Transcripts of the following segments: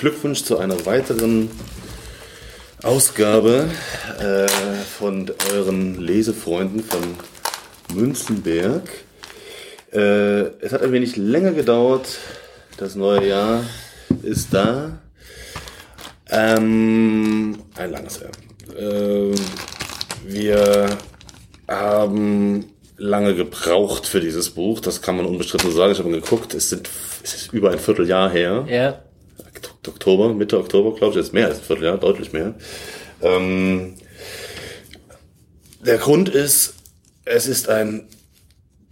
Glückwunsch zu einer weiteren Ausgabe äh, von euren Lesefreunden von Münzenberg. Äh, es hat ein wenig länger gedauert. Das neue Jahr ist da. Ähm, ein langes Jahr. Äh, wir haben lange gebraucht für dieses Buch. Das kann man unbestritten sagen. Ich habe geguckt. Es sind es ist über ein Vierteljahr her. Ja. Oktober, Mitte Oktober, glaube ich, jetzt mehr als ein Vierteljahr, deutlich mehr. Ähm, der Grund ist, es ist ein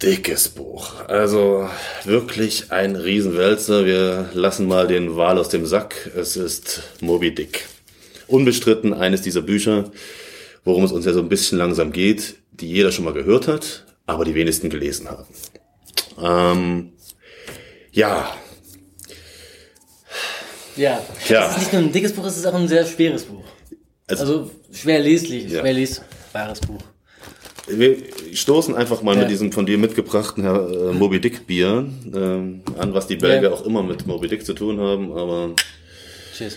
dickes Buch. Also wirklich ein Riesenwälzer. Wir lassen mal den Wal aus dem Sack. Es ist Moby Dick. Unbestritten eines dieser Bücher, worum es uns ja so ein bisschen langsam geht, die jeder schon mal gehört hat, aber die wenigsten gelesen haben. Ähm, ja. Ja. Ja. Es ist nicht nur ein dickes Buch, es ist auch ein sehr schweres Buch. Also, Also schwer leslich, Ja. schwer lesbares Buch. wir stoßen einfach mal Ja. mit diesem von dir mitgebrachten Herr, äh, Moby Dick Bier ähm, an, was die Belgier Ja. auch immer mit Moby Dick zu tun haben, aber Cheers.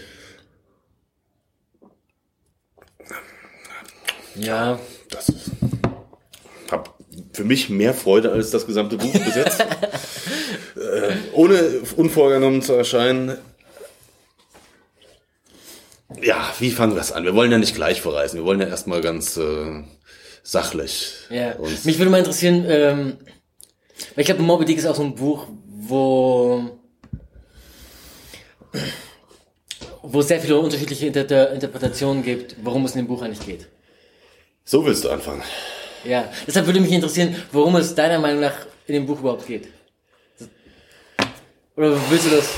Ja, das hab für mich mehr Freude als das gesamte Buch bis jetzt. äh, ohne unvorgenommen zu erscheinen. Ja, wie fangen wir es an? Wir wollen ja nicht gleich verreisen. Wir wollen ja erstmal ganz äh, sachlich ja. uns Mich würde mal interessieren, ähm, weil ich glaube, Moby Dick ist auch so ein Buch, wo wo es sehr viele unterschiedliche Inter Interpretationen gibt, worum es in dem Buch eigentlich geht. So willst du anfangen. Ja, deshalb würde mich interessieren, worum es deiner Meinung nach in dem Buch überhaupt geht. Oder willst du das?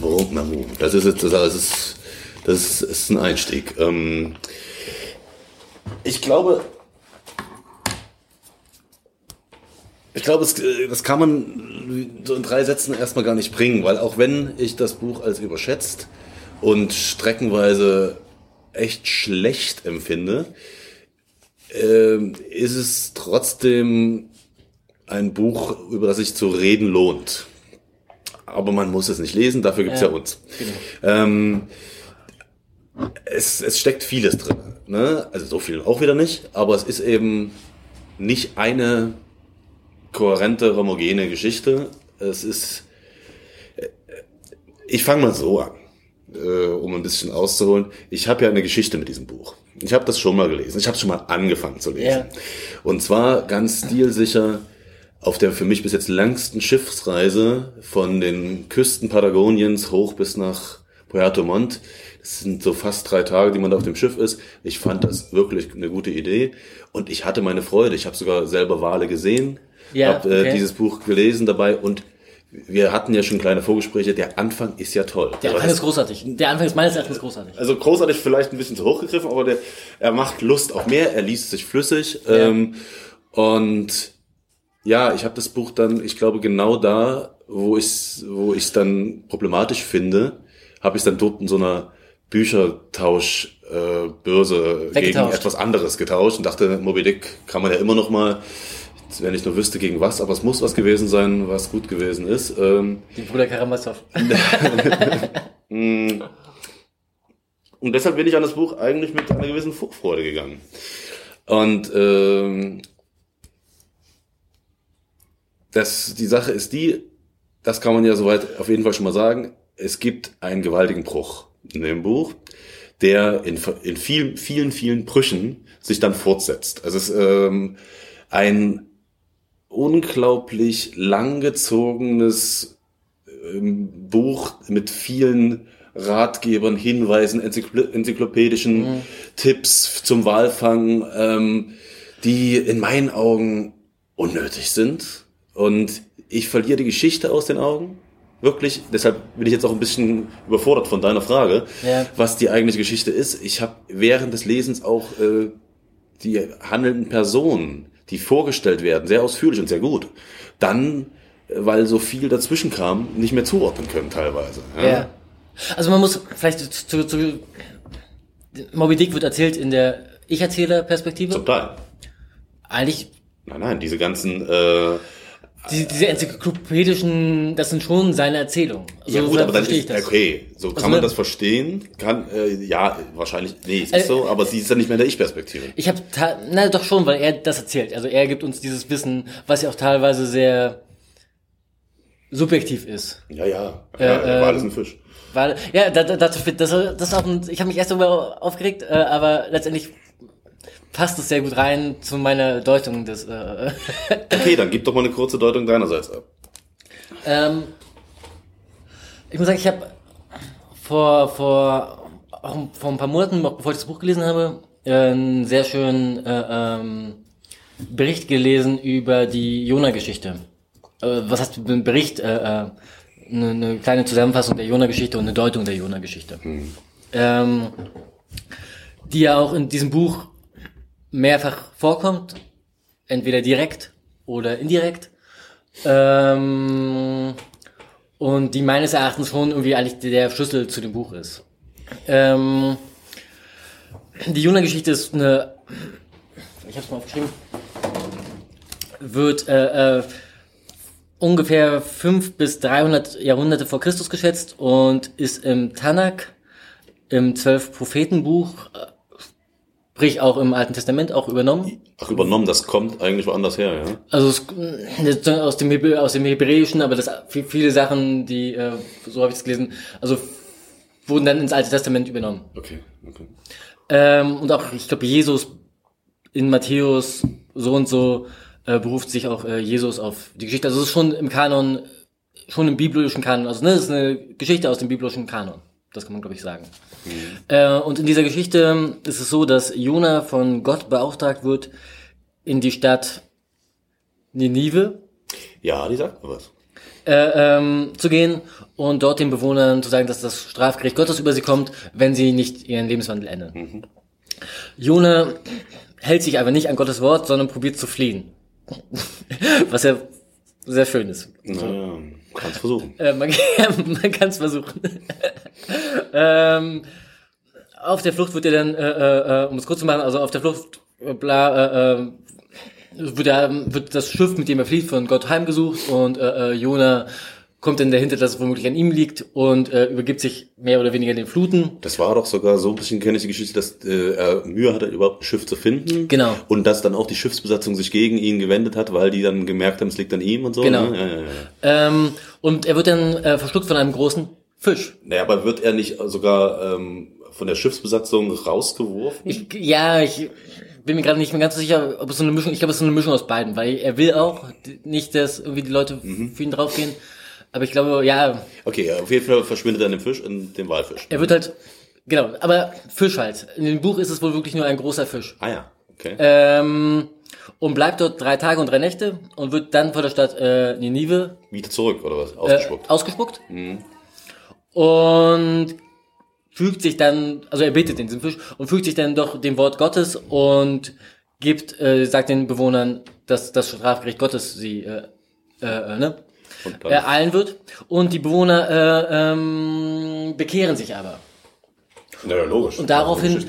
Warum? Na, wo? Das ist jetzt, das ist, das ist, ist ein Einstieg. Ähm, ich glaube, ich glaube, es, äh, das kann man so in drei Sätzen erstmal gar nicht bringen, weil auch wenn ich das Buch als überschätzt und streckenweise echt schlecht empfinde, ähm, ist es trotzdem ein Buch, über das sich zu reden lohnt. Aber man muss es nicht lesen, dafür gibt's ja, Ja, uns. genau. Ähm, es, es steckt vieles drin. Ne? Also so viel auch wieder nicht, aber es ist eben nicht eine kohärente, homogene Geschichte. Es ist. äh, Ich fange mal so an, äh, um ein bisschen auszuholen. Ich habe ja eine Geschichte mit diesem Buch. Ich habe das schon mal gelesen. Ich habe schon mal angefangen zu lesen. Ja. Und zwar ganz stilsicher auf der für mich bis jetzt längsten Schiffsreise von den Küsten Patagoniens hoch bis nach Puerto Montt. Das sind so fast drei Tage, die man da auf dem Schiff ist. Ich fand das wirklich eine gute Idee und ich hatte meine Freude. Ich habe sogar selber Wale gesehen, Ja, habe äh, okay. dieses Buch gelesen dabei und wir hatten ja schon kleine Vorgespräche. Der Anfang ist ja toll. Der Aber Anfang ist großartig. Der Anfang ist meines Erachtens großartig. also großartig vielleicht ein bisschen zu hoch gegriffen, aber der, er macht Lust auf mehr, er liest sich flüssig. Ähm, und ja, ich habe das Buch dann, ich glaube, genau da, wo ich wo ich dann problematisch finde, habe ich dann dort in so einer Büchertausch äh, Börse gegen etwas anderes getauscht und dachte, Moby Dick kann man ja immer noch mal, wenn ich nur wüsste gegen was, aber es muss was gewesen sein, was gut gewesen ist. Ähm, Den Bruder Karamazov. Und deshalb bin ich an das Buch eigentlich mit einer gewissen Vorfreude gegangen. Und ähm, das, die Sache ist die, das kann man ja soweit auf jeden Fall schon mal sagen, es gibt einen gewaltigen Bruch in dem Buch, der in, in vielen, vielen, vielen Brüchen sich dann fortsetzt. Also es ist ähm, ein unglaublich langgezogenes ähm, Buch mit vielen Ratgebern, Hinweisen, Enzykl enzyklopädischen Tipps zum Walfang, ähm, die in meinen Augen unnötig sind. Und ich verliere die Geschichte aus den Augen. Wirklich, deshalb bin ich jetzt auch ein bisschen überfordert von deiner Frage, Ja. was die eigentliche Geschichte ist. Ich habe während des Lesens auch äh, die handelnden Personen, die vorgestellt werden, sehr ausführlich und sehr gut, dann, äh, weil so viel dazwischen kam, nicht mehr zuordnen können teilweise. Ja. Also man muss vielleicht zu, zu Moby Dick wird erzählt in der Ich-Erzähler-Perspektive. Teil. Eigentlich, Nein, nein, diese ganzen äh, Die, diese enzyklopädischen, das sind schon seine Erzählungen. Ja So gut, aber dann ist, okay, so kann Also, man ne- das verstehen. Kann, äh, ja, wahrscheinlich, nee, es ist Äh, so, aber sie ist dann nicht mehr in der Ich-Perspektive. Ich habe, na doch schon, weil er das erzählt. Also er gibt uns dieses Wissen, was ja auch teilweise sehr subjektiv ist. Ja, ja, Äh, ja, war ähm, alles ein Fisch. Weil, ja, da, da, das, das, das ist ein, ich habe mich erst darüber aufgeregt, äh, aber letztendlich passt es sehr gut rein zu meiner Deutung des. Äh, Okay, dann gib doch mal eine kurze Deutung deinerseits ab. ähm, ich muss sagen, ich habe vor vor auch vor ein paar Monaten, auch bevor ich das Buch gelesen habe, äh, einen sehr schönen äh, ähm, Bericht gelesen über die Jona-Geschichte. Äh, was heißt ein Bericht? Äh, äh, eine, eine kleine Zusammenfassung der Jona-Geschichte und eine Deutung der Jona-Geschichte. Ähm, die ja auch in diesem Buch mehrfach vorkommt, entweder direkt oder indirekt. Ähm, und die meines Erachtens schon irgendwie eigentlich der Schlüssel zu dem Buch ist. Ähm, die Jona-Geschichte ist eine, ich habe es mal aufgeschrieben, wird äh, äh, ungefähr 5 bis 300 Jahrhunderte vor Christus geschätzt und ist im Tanakh, im zwölf Prophetenbuch, äh, sprich auch im Alten Testament auch übernommen. Ach, übernommen, das kommt eigentlich woanders her, ja? Also es, das- aus dem Hebr- aus dem Hebräischen, aber das vi- viele Sachen, die äh, so habe ich es gelesen, also wurden dann ins Alte Testament übernommen. Okay, okay. Ähm, und auch ich glaube Jesus in Matthäus so und so äh, beruft sich auch äh, Jesus auf die Geschichte. Also es ist schon im Kanon, schon im biblischen Kanon. Also ne, es ist eine Geschichte aus dem biblischen Kanon. Das kann man glaube ich sagen. Äh, und in dieser Geschichte ist es so, dass Jona von Gott beauftragt wird, in die Stadt Ninive Ja, die sagt mir was. äh, ähm, zu gehen und dort den Bewohnern zu sagen, dass das Strafgericht Gottes über sie kommt, wenn sie nicht ihren Lebenswandel ändern. Jona hält sich aber nicht an Gottes Wort, sondern probiert zu fliehen. Was ja sehr schön ist. Naja, kannst versuchen. Äh, man man kann es versuchen. Ähm, auf der Flucht wird er dann, äh, äh, äh, um es kurz zu machen, also auf der Flucht, äh, bla, äh, äh, wird, er, wird das Schiff, mit dem er flieht, von Gott heimgesucht und äh, äh, Jona kommt dann dahinter, dass es womöglich an ihm liegt und äh, übergibt sich mehr oder weniger den Fluten. Das war doch sogar so ein bisschen kenne ich die Geschichte, dass äh, er Mühe hatte, überhaupt ein Schiff zu finden. Genau. Und dass dann auch die Schiffsbesatzung sich gegen ihn gewendet hat, weil die dann gemerkt haben, es liegt an ihm und so. Genau. Ne? Ja, ja, ja. Ähm, und er wird dann äh, verschluckt von einem großen Fisch. Naja, aber wird er nicht sogar ähm, von der Schiffsbesatzung rausgeworfen? Ich, ja, ich bin mir gerade nicht mehr ganz sicher, ob es so eine Mischung, ich glaube, es ist so eine Mischung aus beiden, weil er will auch nicht, dass irgendwie die Leute für ihn draufgehen. Aber ich glaube, ja, Okay, ja, auf jeden Fall verschwindet er in dem Fisch, in dem Walfisch. er wird halt, genau, aber Fisch halt. In dem Buch ist es wohl wirklich nur ein großer Fisch. Ah ja, okay. Ähm, und bleibt dort drei Tage und drei Nächte und wird dann vor der Stadt äh, Ninive Wieder zurück, oder was? äh, Ausgespuckt. ausgespuckt. Und fügt sich dann, also er betet in diesem Fisch und fügt sich dann doch dem Wort Gottes und gibt, äh, sagt den Bewohnern, dass das Strafgericht Gottes sie äh, äh, äh, ne, ereilen wird. Und die Bewohner äh, ähm, bekehren sich aber. ja, logisch. Und daraufhin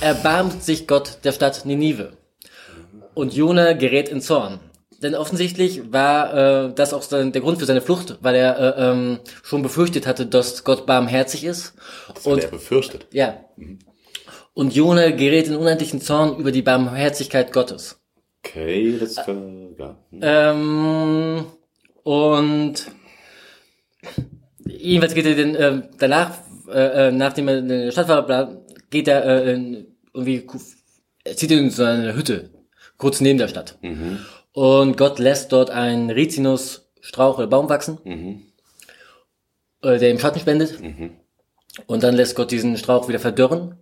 erbarmt sich Gott der Stadt Ninive. Und Jona gerät in Zorn. Denn offensichtlich war äh, das auch sein, der Grund für seine Flucht, weil er äh, ähm, schon befürchtet hatte, dass Gott barmherzig ist. Das hat Und er befürchtet. ja. Und Jona gerät in unendlichen Zorn über die Barmherzigkeit Gottes. Okay, das kann, ja. Hm. Ähm, und jedenfalls geht er dann ähm, danach, äh, äh, nachdem er in der Stadt war, geht er äh, in, irgendwie, ku- er zieht in so eine Hütte, kurz neben der Stadt. Und Gott lässt dort einen Rizinusstrauch oder Baum wachsen, äh, der ihm Schatten spendet. Und dann lässt Gott diesen Strauch wieder verdörren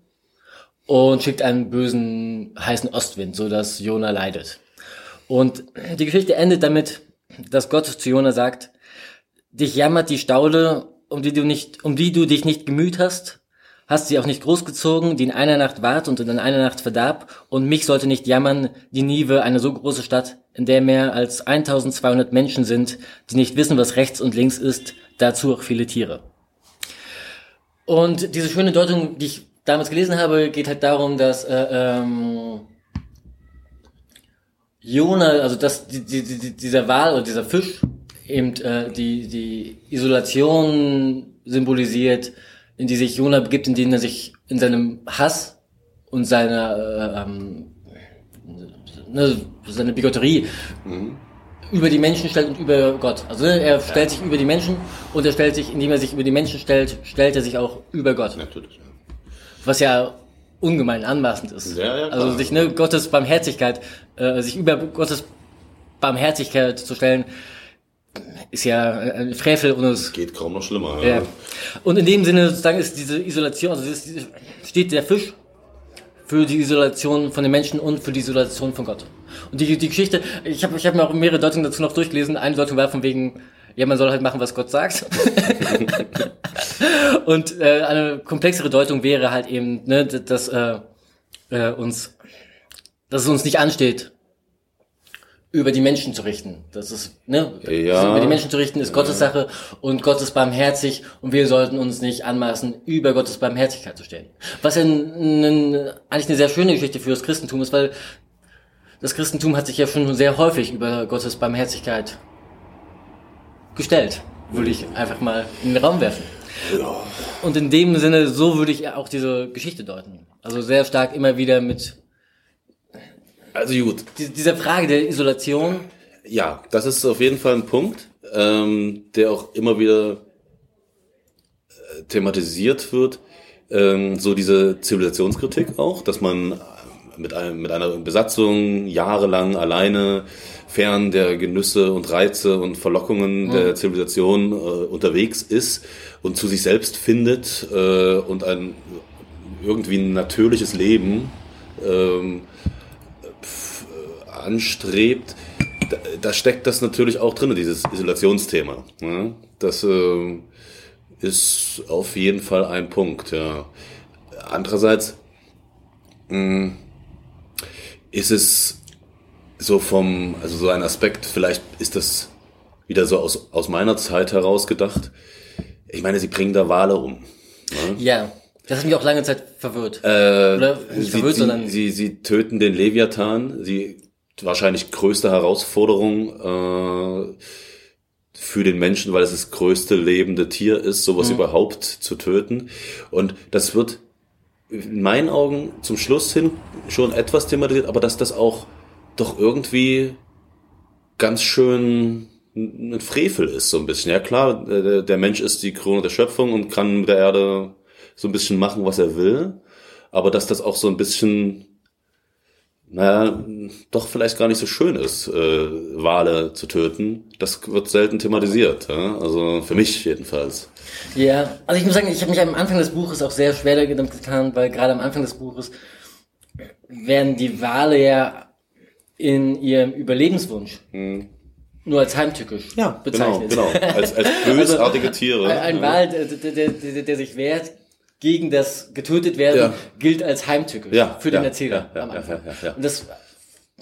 und schickt einen bösen, heißen Ostwind, so dass Jona leidet. Und die Geschichte endet damit, dass Gott zu Jona sagt, dich jammert die Staude, um die du nicht, um die du dich nicht gemüht hast, hast sie auch nicht großgezogen, die in einer Nacht ward und in einer Nacht verdarb, und mich sollte nicht jammern, die Nive, eine so große Stadt, in der mehr als 1200 Menschen sind, die nicht wissen, was rechts und links ist, dazu auch viele Tiere. Und diese schöne Deutung, die ich damals gelesen habe, geht halt darum, dass äh, ähm, Jona, also dass die, die, die, dieser Wal oder dieser Fisch eben äh, die, die Isolation symbolisiert, in die sich Jona begibt, in denen er sich in seinem Hass und seiner äh, ähm, ne, seine Bigotterie mhm. über die Menschen stellt und über Gott. Also ne, er stellt sich über die Menschen und er stellt sich, indem er sich über die Menschen stellt, stellt er sich auch über Gott. Natürlich. Was ja ungemein anmaßend ist. Ja, ja, also sich ne, Gottes Barmherzigkeit, äh, sich über Gottes Barmherzigkeit zu stellen, ist ja ein Frevel und es geht kaum noch schlimmer. Ja. ja. Und in dem Sinne sozusagen ist diese Isolation, also ist, steht der Fisch für die Isolation von den Menschen und für die Isolation von Gott. Und die, die Geschichte, ich habe ich hab mir auch mehrere Deutungen dazu noch durchgelesen. Eine Deutung war von wegen, ja, man soll halt machen, was Gott sagt. und äh, eine komplexere Deutung wäre halt eben, ne, dass äh, äh, uns, dass es uns nicht ansteht, über die Menschen zu richten. Das ist, ne? Ja. Über die Menschen zu richten ist Gottes Sache und Gott ist barmherzig und wir sollten uns nicht anmaßen, über Gottes Barmherzigkeit zu stellen. Was ja eigentlich eine sehr schöne Geschichte für das Christentum ist, weil das Christentum hat sich ja schon sehr häufig über Gottes Barmherzigkeit gestellt, würde ich einfach mal in den Raum werfen. Ja. Und in dem Sinne, so würde ich auch diese Geschichte deuten. Also sehr stark immer wieder mit also gut. Die, diese Frage der Isolation. Ja, das ist auf jeden Fall ein Punkt, ähm, der auch immer wieder äh, thematisiert wird. Ähm, so diese Zivilisationskritik auch, dass man mit, einem, mit einer Besatzung jahrelang alleine fern der Genüsse und Reize und Verlockungen mhm. der Zivilisation äh, unterwegs ist und zu sich selbst findet äh, und ein irgendwie ein natürliches Leben ähm, anstrebt, da, da, steckt das natürlich auch drin, dieses Isolationsthema. Ja? Das äh, ist auf jeden Fall ein Punkt. Ja. Andererseits mh, hm, ist es so vom, also so ein Aspekt, vielleicht ist das wieder so aus, aus meiner Zeit heraus gedacht. Ich meine, sie bringen da Wale um. Ja. ja. Das hat mich auch lange Zeit verwirrt. Äh, Oder nicht sie, verwirrt, sondern. Sie, sie töten den Leviathan, sie wahrscheinlich größte Herausforderung äh, für den Menschen, weil es das größte lebende Tier ist, sowas mhm. überhaupt zu töten. Und das wird in meinen Augen zum Schluss hin schon etwas thematisiert, aber dass das auch doch irgendwie ganz schön ein Frevel ist, so ein bisschen. Ja klar, der Mensch ist die Krone der Schöpfung und kann mit der Erde so ein bisschen machen, was er will, aber dass das auch so ein bisschen naja, doch vielleicht gar nicht so schön ist, äh, Wale zu töten. Das wird selten thematisiert. Ja? Also für mich jedenfalls. Ja, also ich muss sagen, ich habe mich am Anfang des Buches auch sehr schwer damit getan, weil gerade am Anfang des Buches werden die Wale ja in ihrem Überlebenswunsch hm. nur als heimtückisch ja, bezeichnet. Genau, genau. Als, als bösartige also, Tiere. Ein, ein Wal, der, der, der, der sich wehrt gegen das getötet werden ja. gilt als heimtückisch ja, für den Erzähler am Anfang. Und das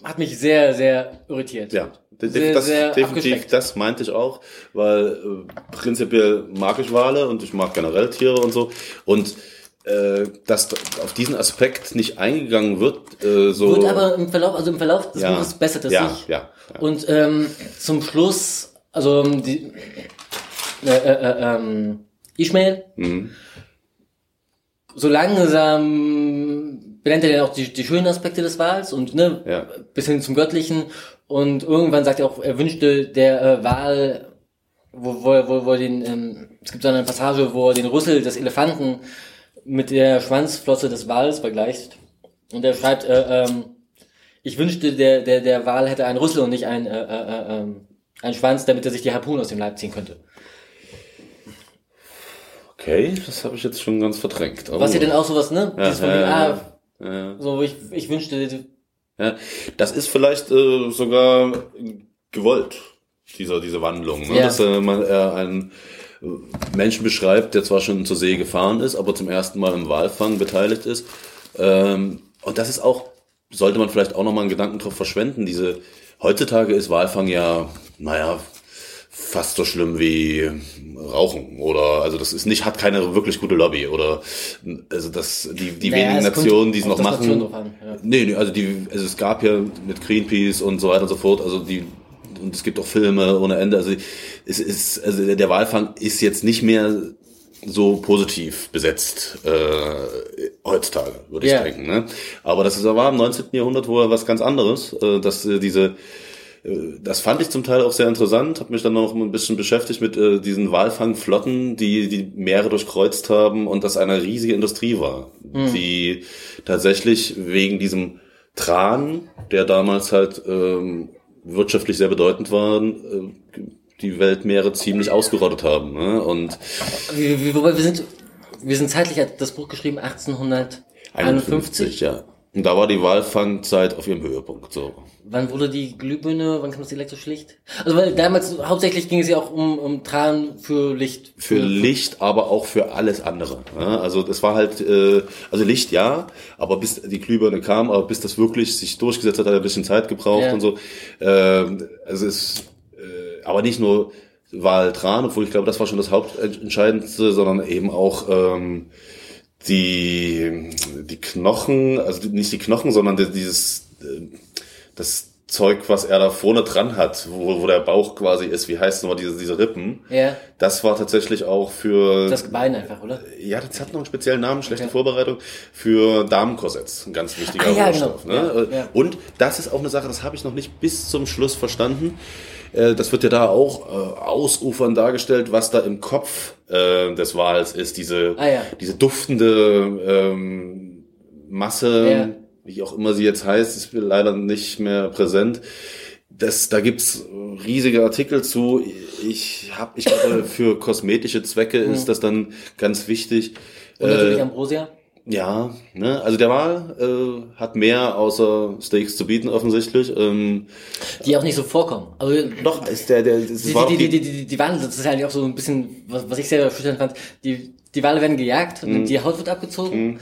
hat mich sehr, sehr irritiert. Ja, sehr, das, sehr definitiv, das meinte ich auch, weil äh, prinzipiell mag ich Wale und ich mag generell Tiere und so. Und äh, dass auf diesen Aspekt nicht eingegangen wird, äh, so. Wird aber im Verlauf, also im Verlauf des ja, Buches bessert es ja, sich. Ja, ja. Und ähm, zum Schluss, also die äh, äh, äh, ähm, Ishmael mhm so langsam benennt er dann auch die, die schönen Aspekte des Wahls und ne, ja. bis hin zum Göttlichen. Und irgendwann sagt er auch, er wünschte der äh, Wahl, wo, wo, wo, wo den, ähm, es gibt so eine Passage, wo er den Rüssel des Elefanten mit der Schwanzflosse des Wals vergleicht. Und er schreibt, äh, ähm, ich wünschte, der, der, der Wal hätte einen Rüssel und nicht einen, äh, äh, äh, einen Schwanz, damit er sich die Harpune aus dem Leib ziehen könnte. Okay, das habe ich jetzt schon ganz verdrängt. Aber Was ja denn auch sowas, ne? Ja, von ja, ah, ja. So, ich, ich wünschte. Ja, das ist vielleicht äh, sogar gewollt, dieser, diese Wandlung. Ne? Ja. Dass äh, man äh, einen Menschen beschreibt, der zwar schon zur See gefahren ist, aber zum ersten Mal im Walfang beteiligt ist. Ähm, und das ist auch, sollte man vielleicht auch nochmal einen Gedanken drauf verschwenden. Diese, heutzutage ist Walfang ja, naja, fast so schlimm wie Rauchen oder also das ist nicht hat keine wirklich gute Lobby oder also das die die Naja, wenigen Nationen die es noch machen an, ja. nee, nee also die also es gab ja mit Greenpeace und so weiter und so fort also die und es gibt auch Filme ohne Ende also es ist also der- Walfang ist jetzt nicht mehr so positiv besetzt äh, heutzutage, würde ich Ja. denken. Ne? Aber das ist, war im 19. Jahrhundert wohl was ganz anderes, äh, dass äh, diese das fand ich zum Teil auch sehr interessant, habe mich dann noch ein bisschen beschäftigt mit äh, diesen Walfangflotten, die die Meere durchkreuzt haben und das eine riesige Industrie war, die tatsächlich wegen diesem Tran, der damals halt ähm, wirtschaftlich sehr bedeutend war, äh, die Weltmeere ziemlich ausgerottet haben. Ne? Und wobei wir sind, wir sind zeitlich, hat das Buch geschrieben 1851. ja. Und da war die Walfangzeit auf ihrem Höhepunkt. So. Wann wurde die Glühbirne, wann kam das elektrisch Licht? Also weil damals hauptsächlich ging es ja auch um, um Tran für Licht. Für Licht, aber auch für alles andere. Ja, also das war halt, äh, also Licht ja, aber bis die Glühbirne kam, aber bis das wirklich sich durchgesetzt hat, hat er ein bisschen Zeit gebraucht Ja. und so. Ähm, also es, äh, aber nicht nur Waltran, obwohl ich glaube, das war schon das Hauptentscheidendste, sondern eben auch ähm, die die Knochen, also nicht die Knochen, sondern die- dieses äh, das Zeug, was er da vorne dran hat, wo, wo der Bauch quasi ist, wie heißt nochmal diese, diese Rippen, Ja, das war tatsächlich auch für das Bein einfach, oder? ja, das hat noch einen speziellen Namen, schlechte Okay. Vorbereitung, für Damenkorsetts, ein ganz wichtiger Ah, ja, Rohstoff. genau. Ne? Ja, ja. Und das ist auch eine Sache, das habe ich noch nicht bis zum Schluss verstanden. Äh, Das wird ja da auch äh, ausufern dargestellt, was da im Kopf äh, des Wals ist, diese, Ah, ja. diese duftende ähm, Masse, Ja. wie auch immer sie jetzt heißt, ist mir leider nicht mehr präsent. Das, da gibt's riesige Artikel zu. Ich habe, ich glaube, für kosmetische Zwecke ist das dann ganz wichtig. Und natürlich Äh, Ambrosia. Ja, ne, also der Wal äh, hat mehr außer Steaks zu bieten offensichtlich. Ähm, Die auch nicht so vorkommen. Also, doch ist der, der, das die, war die, die, die, die, die Wale, das ist eigentlich auch so ein bisschen, was, was ich sehr erschütternd fand, die, die Wale werden gejagt, Mhm. die Haut wird abgezogen, äh,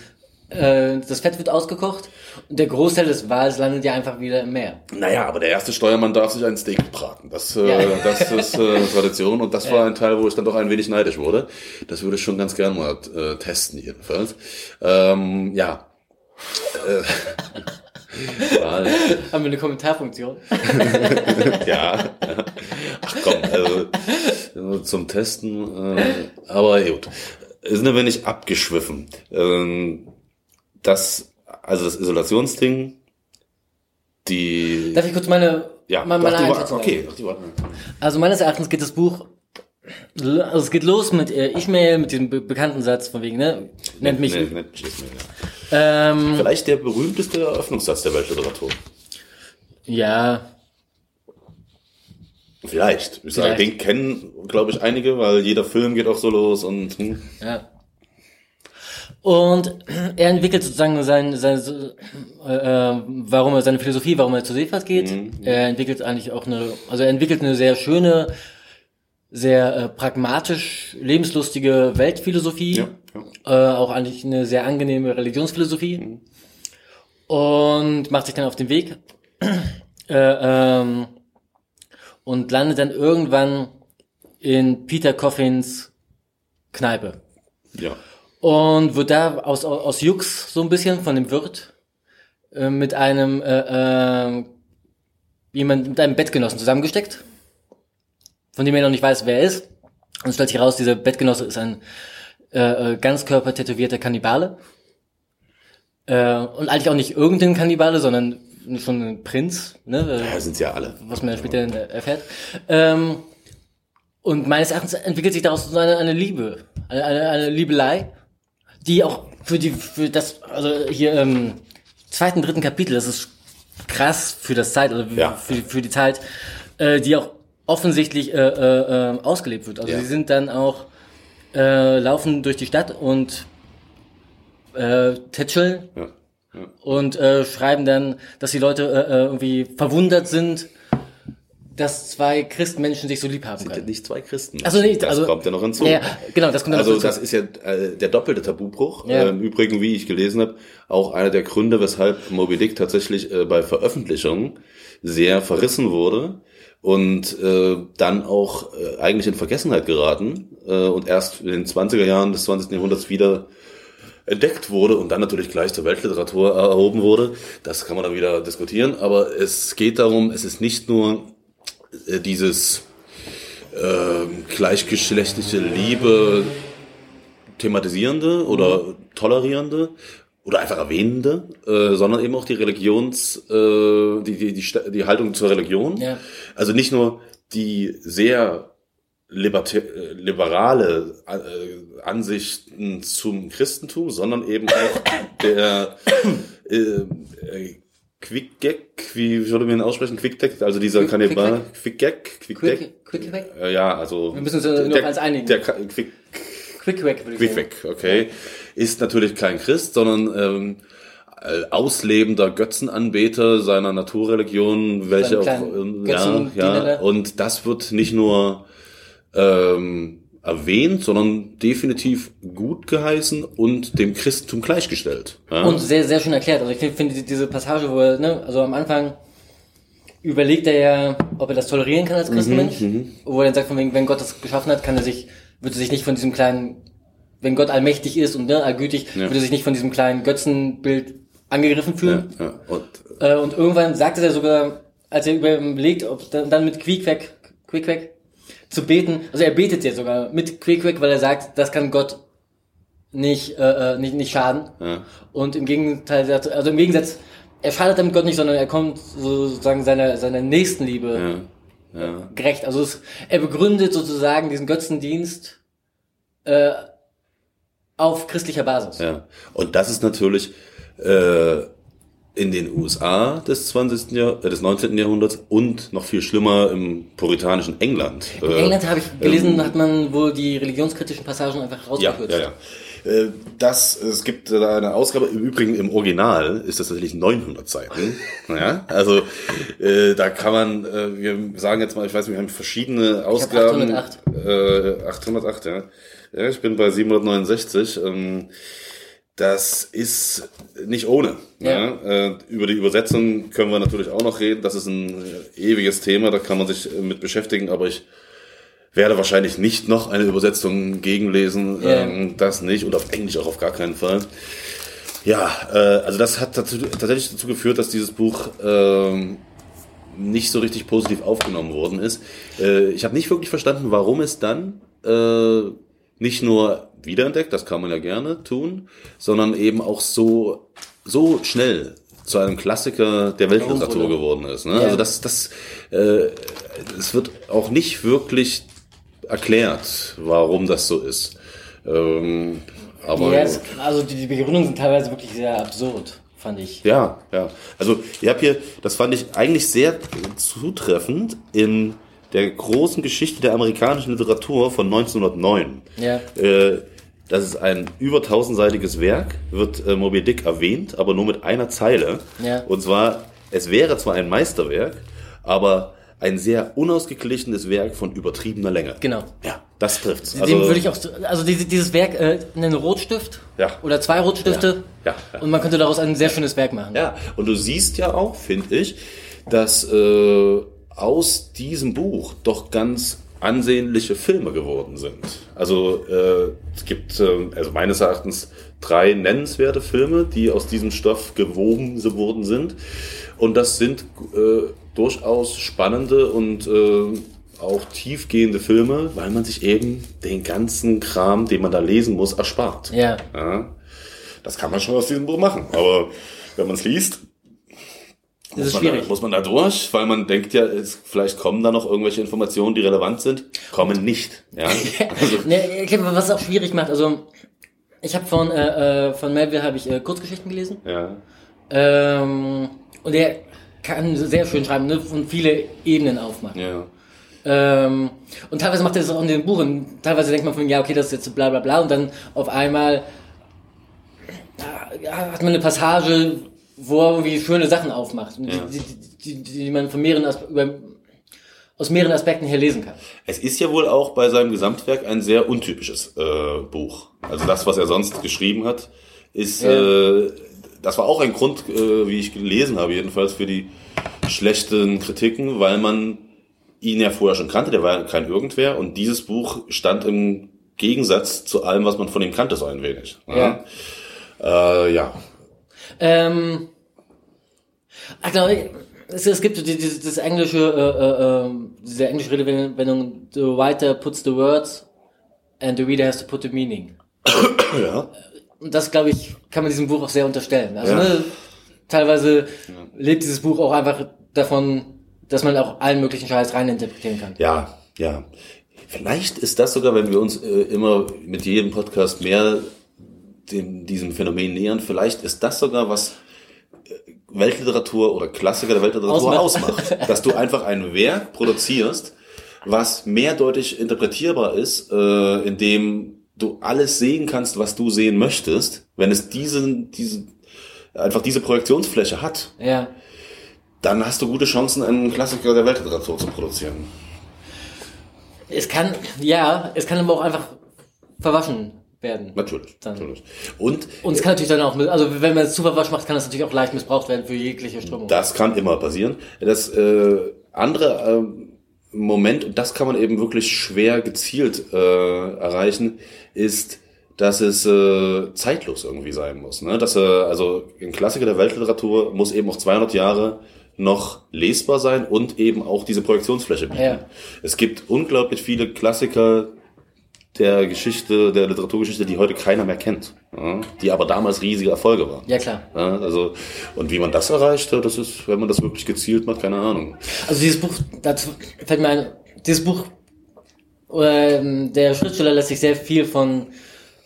das Fett wird ausgekocht und der Großteil des Wals landet ja einfach wieder im Meer. Naja, aber der erste Steuermann darf sich ein Steak braten. Das, äh, Ja. das ist äh, Tradition und das war ein Teil, wo ich dann doch ein wenig neidisch wurde. Das würde ich schon ganz gern mal äh, testen jedenfalls. Ähm, ja. Äh, Wal. Haben wir eine Kommentarfunktion? ja. Ach komm, also zum Testen. Äh, aber gut. Sind ein wenig abgeschwiffen. Ähm, das, also das Isolationsding, die. Darf ich kurz meine, ja, meine, meine Einschätzung okay, Also meines Erachtens geht das Buch, also es geht los mit äh, Ishmael, mit diesem be bekannten Satz von wegen, ne, nennt mich, Nee, nicht Ismail, ja. ähm, Vielleicht der berühmteste Eröffnungssatz der Weltliteratur. ja, Vielleicht. Ich sage, Vielleicht. den kennen, glaube ich, einige, weil jeder Film geht auch so los und hm. Ja. Und er entwickelt sozusagen sein, sein, äh, äh, warum er seine Philosophie, warum er zur Seefahrt geht. Er entwickelt eigentlich auch eine, also er entwickelt eine sehr schöne, sehr äh, pragmatisch, lebenslustige Weltphilosophie. Ja, Äh, auch eigentlich eine sehr angenehme Religionsphilosophie. Und macht sich dann auf den Weg. äh, ähm, und landet dann irgendwann in Peter Coffins Kneipe. ja. Und wird da aus, aus, Jux so ein bisschen von dem Wirt äh, mit einem äh, äh, jemand mit einem Bettgenossen zusammengesteckt, von dem er noch nicht weiß, wer er ist. Und es stellt sich raus, dieser Bettgenosse ist ein äh, äh, ganzkörper tätowierter Kannibale. Äh, und eigentlich auch nicht irgendein Kannibale, sondern schon ein Prinz, ne? Ja, sind sie ja alle. was man ja später erfährt. Ähm, und meines Erachtens entwickelt sich daraus so eine, eine Liebe, eine, eine, eine Liebelei, die auch für die, für das, also hier im zweiten, dritten Kapitel, das ist krass für das Zeit, also Ja. für, für die Zeit, äh, die auch offensichtlich äh, äh, äh, ausgelebt wird. Also Ja. sie sind dann auch, äh, laufen durch die Stadt und äh, tätscheln Ja. und äh, schreiben dann, dass die Leute äh, äh, irgendwie verwundert sind, dass zwei Christenmenschen sich so lieb haben Sind ja können. nicht zwei Christen. Also nicht, das also, kommt ja noch hinzu. Ja, genau, das kommt dann Also noch das dazu. ist ja äh, der doppelte Tabubruch. Ja. Äh, Im Übrigen, wie ich gelesen habe, auch einer der Gründe, weshalb Moby Dick tatsächlich äh, bei Veröffentlichung sehr verrissen wurde, und äh, dann auch äh, eigentlich in Vergessenheit geraten äh, und erst in den 20er Jahren des 20. Jahrhunderts wieder entdeckt wurde und dann natürlich gleich zur Weltliteratur erhoben wurde. Das kann man dann wieder diskutieren, aber es geht darum, es ist nicht nur äh, dieses äh, gleichgeschlechtliche Liebe thematisierende oder tolerierende oder einfach erwähnende, äh, sondern eben auch die Religions, äh, die, die, die, die Haltung zur Religion. Ja. Also nicht nur die sehr äh, liberale äh, Ansichten zum Christentum, sondern eben auch der äh, äh, Quick-Gag, wie würde man ihn aussprechen? Quick-Gag, also dieser Quick- Kannibal. Quick-Gag? Quick-Gag? Quick, quick weg? Äh, ja, also. Wir müssen uns ja nur auf eins einigen. Der Quick, Quick weg, würde ich Quick sagen. weg, okay. Ist natürlich kein Christ, sondern ähm, äh, auslebender Götzenanbeter seiner Naturreligion, welche auch, ähm, ja, ja. Und das wird nicht nur ähm, erwähnt, sondern definitiv gut geheißen und dem Christentum gleichgestellt. Ja? Und sehr, sehr schön erklärt. Also ich finde diese Passage, wo er, ne, also am Anfang überlegt er ja, ob er das tolerieren kann Mhm, als Christenmensch. wo er dann sagt, von wegen, wenn Gott das geschaffen hat, kann er sich, wird er sich nicht von diesem kleinen, wenn Gott allmächtig ist und ne, allgütig, Ja. würde er sich nicht von diesem kleinen Götzenbild angegriffen fühlen. ja, ja. Und, Äh, und irgendwann sagte er sogar, als er überlegt, ob dann, dann mit Quickquack, Quickquack zu beten, also er betet jetzt sogar mit Quickquack, weil er sagt, das kann Gott nicht, äh, äh, nicht, nicht schaden. ja, Und im Gegenteil, also im Gegensatz, er schadet damit Gott nicht, sondern er kommt sozusagen seiner, seiner Nächstenliebe ja, ja. gerecht. Also es, er begründet sozusagen diesen Götzendienst äh, auf christlicher Basis. Ja, und das ist natürlich äh, in den USA des 20. Jahr, äh, des 19. Jahrhunderts und noch viel schlimmer im puritanischen England. In England habe ich gelesen, hat man wohl die religionskritischen Passagen einfach ja, rausgekürzt. ja, ja. Äh, Das, es gibt da eine Ausgabe, im Übrigen im Original ist das tatsächlich 900 Seiten. Ja, also äh, da kann man, äh, wir sagen jetzt mal, ich weiß nicht, wir haben verschiedene Ausgaben. 808. Äh, 808, ja. Ja, ich bin bei 769. Ähm, das ist nicht ohne. Ja. Ja. Äh, über die Übersetzung können wir natürlich auch noch reden. Das ist ein äh, ewiges Thema, da kann man sich äh, mit beschäftigen, aber ich werde wahrscheinlich nicht noch eine Übersetzung gegenlesen. Ja. Ähm, das nicht und auf Englisch auch auf gar keinen Fall. Ja, äh, also das hat dazu, tatsächlich dazu geführt, dass dieses Buch ähm, nicht so richtig positiv aufgenommen worden ist. Äh, ich habe nicht wirklich verstanden, warum es dann äh, nicht nur wiederentdeckt, das kann man ja gerne tun, sondern eben auch so so schnell zu einem Klassiker der Weltliteratur geworden ist. Ne? Ja. Also das, das, äh, es wird auch nicht wirklich erklärt, warum das so ist. Ähm, aber Ja, es- also die, die Begründungen sind teilweise wirklich sehr absurd, fand ich. ja, ja. Also ich habe hier, das fand ich eigentlich sehr zutreffend in der großen Geschichte der amerikanischen Literatur von 1909. Ja. Äh, das ist ein über tausendseitiges Werk, wird äh, Moby Dick erwähnt, aber nur mit einer Zeile. Ja. Und zwar, es wäre zwar ein Meisterwerk, aber ein sehr unausgeglichenes Werk von übertriebener Länge. Genau. Ja, das trifft's. Dem würde ich auch, so- also diese, dieses Werk, äh, einen Rotstift Ja. oder zwei Rotstifte Ja, ja. und man könnte daraus ein sehr schönes Werk machen. Ja, und du siehst ja auch, finde ich, dass äh, aus diesem Buch doch ganz ansehnliche Filme geworden sind. Also äh, es gibt äh, also meines Erachtens drei nennenswerte Filme, die aus diesem Stoff gewoben worden sind. Und das sind äh, durchaus spannende und äh, auch tiefgehende Filme, weil man sich eben den ganzen Kram, den man da lesen muss, erspart. Ja. Ja, das kann man schon aus diesem Buch machen. Aber wenn man es liest, Das ist schwierig. da, muss man da durch, weil man denkt ja, es, vielleicht kommen da noch irgendwelche Informationen, die relevant sind. Kommen nicht. Ja? Also, Ne, was es auch schwierig macht, also ich habe von äh, äh, von Melville habe ich äh, Kurzgeschichten gelesen ja. ähm, und er kann sehr schön schreiben ne, und viele Ebenen aufmachen. Ja. Ähm, und teilweise macht er das auch in den Buchen. Teilweise denkt man von, ja, okay, das ist jetzt bla bla bla. Und dann auf einmal ja, hat man eine Passage, wo er irgendwie schöne Sachen aufmacht. Ja. die, die, die, die man von mehreren Aspe über, aus mehreren Aspekten her lesen kann. Es ist ja wohl auch bei seinem Gesamtwerk ein sehr untypisches äh, Buch. Also das, was er sonst geschrieben hat, ist, Ja. äh, das war auch ein Grund, äh, wie ich gelesen habe, jedenfalls für die schlechten Kritiken, weil man ihn ja vorher schon kannte, der war ja kein Irgendwer und dieses Buch stand im Gegensatz zu allem, was man von ihm kannte, so ein wenig. Ja. Äh, ja. Ähm, ach genau, es, es gibt die- dieses, das englische, äh, äh, ähm, diese englische Redewendung, the writer puts the words and the reader has to put the meaning. ja. Und das, glaube ich, kann man diesem Buch auch sehr unterstellen. Also Ja. ne, teilweise lebt dieses Buch auch einfach davon, dass man auch allen möglichen Scheiß reininterpretieren kann. Ja, ja. Vielleicht ist das sogar, wenn wir uns äh, immer mit jedem Podcast mehr dem, diesem Phänomen nähern, vielleicht ist das sogar was äh, Weltliteratur oder Klassiker der Weltliteratur Ausmacht. ausmacht. Dass du einfach ein Werk produzierst, was mehrdeutig interpretierbar ist, äh, indem du alles sehen kannst, was du sehen möchtest, wenn es diesen, diese, einfach diese Projektionsfläche hat, Ja. dann hast du gute Chancen, einen Klassiker der Weltliteratur zu produzieren. Es kann, ja, es kann aber auch einfach verwaschen werden. Natürlich, Dann- natürlich. Und Und es kann natürlich dann auch, also wenn man es zu verwaschen macht, kann das natürlich auch leicht missbraucht werden für jegliche Strömung. das kann immer passieren. Das äh, andere ähm, Moment, und das kann man eben wirklich schwer gezielt äh, erreichen, ist, dass es äh, zeitlos irgendwie sein muss. Ne? Dass, äh, also ein Klassiker der Weltliteratur muss eben auch 200 Jahre noch lesbar sein und eben auch diese Projektionsfläche bieten. Ja. Es gibt unglaublich viele Klassiker der Geschichte, der Literaturgeschichte, die heute keiner mehr kennt, ja? die aber damals riesige Erfolge waren. Ja, klar. Ja, also, und wie man das erreicht, das ist, wenn man das wirklich gezielt macht, keine Ahnung. Also dieses Buch, dazu fällt mir ein, dieses Buch, ähm, der Schriftsteller lässt sich sehr viel von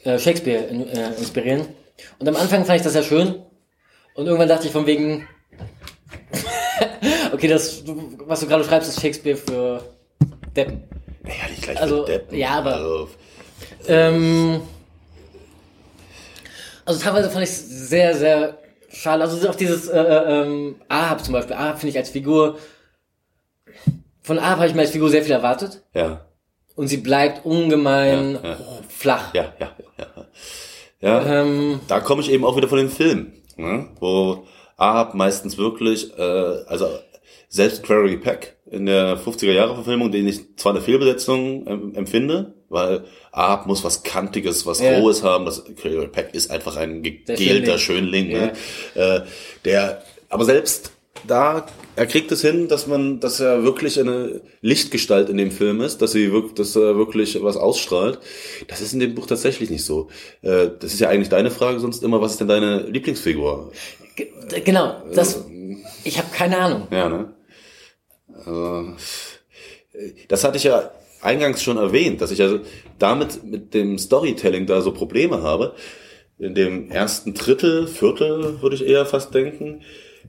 äh, Shakespeare in, äh, inspirieren. Und am Anfang fand ich das sehr schön. Und irgendwann dachte ich von wegen, okay, das, was du gerade schreibst, ist Shakespeare für Deppen. Naja, nicht gleich Also, Deppen. ja, aber- Also, Ähm, also teilweise fand ich es sehr, sehr schade. Also auch dieses äh, äh, ähm, Ahab zum Beispiel. Ahab finde ich als Figur, von Ahab habe ich mir als Figur sehr viel erwartet. ja, Und sie bleibt ungemein Ja, ja. flach. ja, ja, ja. ja. Ähm, da komme ich eben auch wieder von den Filmen, ne? wo Ahab meistens wirklich, äh, also selbst Quarry Peck in der 50er Jahre Verfilmung, den ich zwar eine Fehlbesetzung ähm, empfinde, weil Ahab muss was Kantiges, was Ja. Rohes haben, das Quarry Peck ist einfach ein gegelter Schönling, Ja. ne? äh, der, aber selbst da, er kriegt es hin, dass man, dass er wirklich eine Lichtgestalt in dem Film ist, dass sie wirklich, dass er wirklich was ausstrahlt. Das ist in dem Buch tatsächlich nicht so. Äh, das ist ja eigentlich deine Frage sonst immer, was ist denn deine Lieblingsfigur? ge- genau, das, ich habe keine Ahnung. Ja, ne? Also, das hatte ich ja eingangs schon erwähnt, dass ich also damit mit dem Storytelling da so Probleme habe. In dem ersten Drittel, Viertel, würde ich eher fast denken,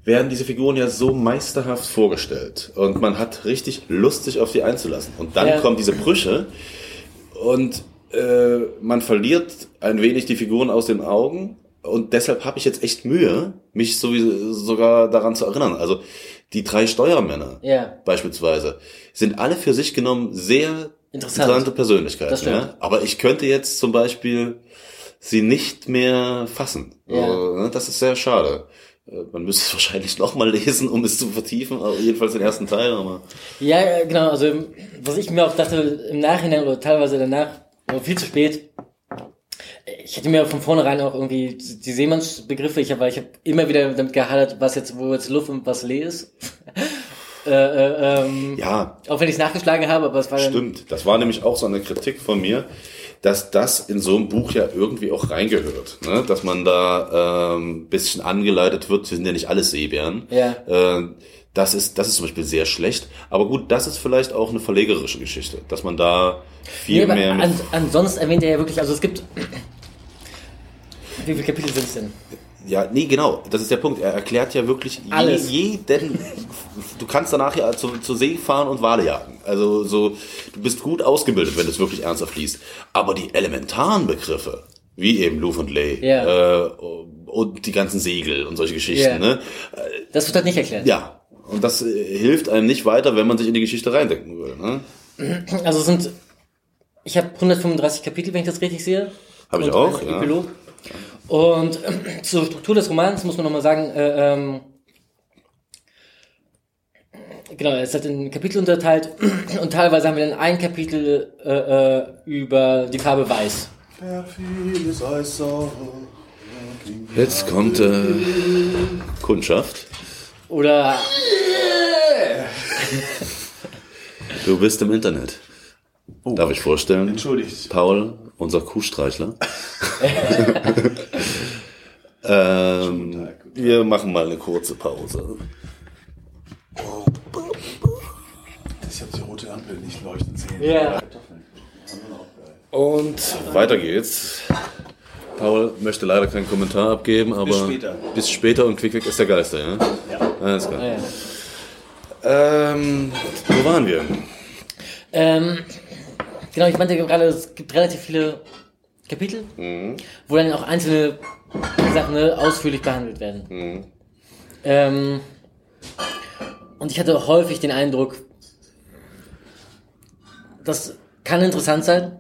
werden diese Figuren ja so meisterhaft vorgestellt. Und man hat richtig Lust, sich auf die einzulassen. Und dann Ja. kommen diese Brüche und äh, man verliert ein wenig die Figuren aus den Augen. Und deshalb habe ich jetzt echt Mühe, mich sowieso sogar daran zu erinnern. Also die drei Steuermänner Ja. beispielsweise sind alle für sich genommen sehr Interessant. interessante Persönlichkeiten. Ja? Aber ich könnte jetzt zum Beispiel sie nicht mehr fassen. Ja. Also, ne, das ist sehr schade. Äh, Man müsste es wahrscheinlich nochmal lesen, um es zu vertiefen, aber jedenfalls den ersten Teil. Aber Ja, ja, genau, also was ich mir auch dachte im Nachhinein oder teilweise danach, aber viel zu spät, ich hätte mir von vornherein auch irgendwie die Seemannsbegriffe, ich habe ich hab immer wieder damit gehadert, was jetzt, wo jetzt Luft und was Lee ist. äh, äh, ähm, ja, Auch wenn ich es nachgeschlagen habe, aber es war Stimmt, das war nämlich auch so eine Kritik von mir, dass das in so ein Buch ja irgendwie auch reingehört, ne? dass man da ähm, bisschen angeleitet wird, wir sind ja nicht alles Seebären. Ja. Äh, das ist, das ist zum Beispiel sehr schlecht. Aber gut, das ist vielleicht auch eine verlegerische Geschichte, dass man da viel Nee, mehr an, ansonsten erwähnt er ja wirklich, also es gibt, wie viele Kapitel sind es denn? Ja, nee, genau. Das ist der Punkt. Er erklärt ja wirklich je- Alles. jeden. Du kannst danach ja zu, zur See fahren und Wale jagen. Also so, du bist gut ausgebildet, wenn du es wirklich ernsthaft liest. Aber die elementaren Begriffe, wie eben Luft und Lay Ja. äh, und die ganzen Segel und solche Geschichten, Ja. ne? Das wird halt nicht erklärt. Ja. Und das äh, hilft einem nicht weiter, wenn man sich in die Geschichte reindenken würde. Ne? Also es sind, ich habe 135 Kapitel, wenn ich das richtig sehe. Hab ich auch, ja. Epilog. Und ähm, zur Struktur des Romans muss man nochmal sagen, äh, ähm, Genau, es hat in Kapitel unterteilt und teilweise haben wir dann ein Kapitel äh, äh, über die Farbe Weiß. Jetzt kommt äh, Kundschaft. Oder Du bist im Internet. Darf ich vorstellen? Entschuldigt. Paul, unser Kuhstreichler. ähm, wir machen mal eine kurze Pause. Ich habe die rote Ampel nicht leuchten sehen. Ja. Und weiter geht's. Paul möchte leider keinen Kommentar abgeben, aber Bis später. bis später und Quick ist der Geister, ja? Ja. Alles klar. Ah, ja. Ähm, wo waren wir? Ähm, genau, ich meinte gerade, es gibt relativ viele Kapitel, wo dann auch einzelne Sachen ne, ausführlich behandelt werden. Ähm, und ich hatte häufig den Eindruck, das kann interessant sein,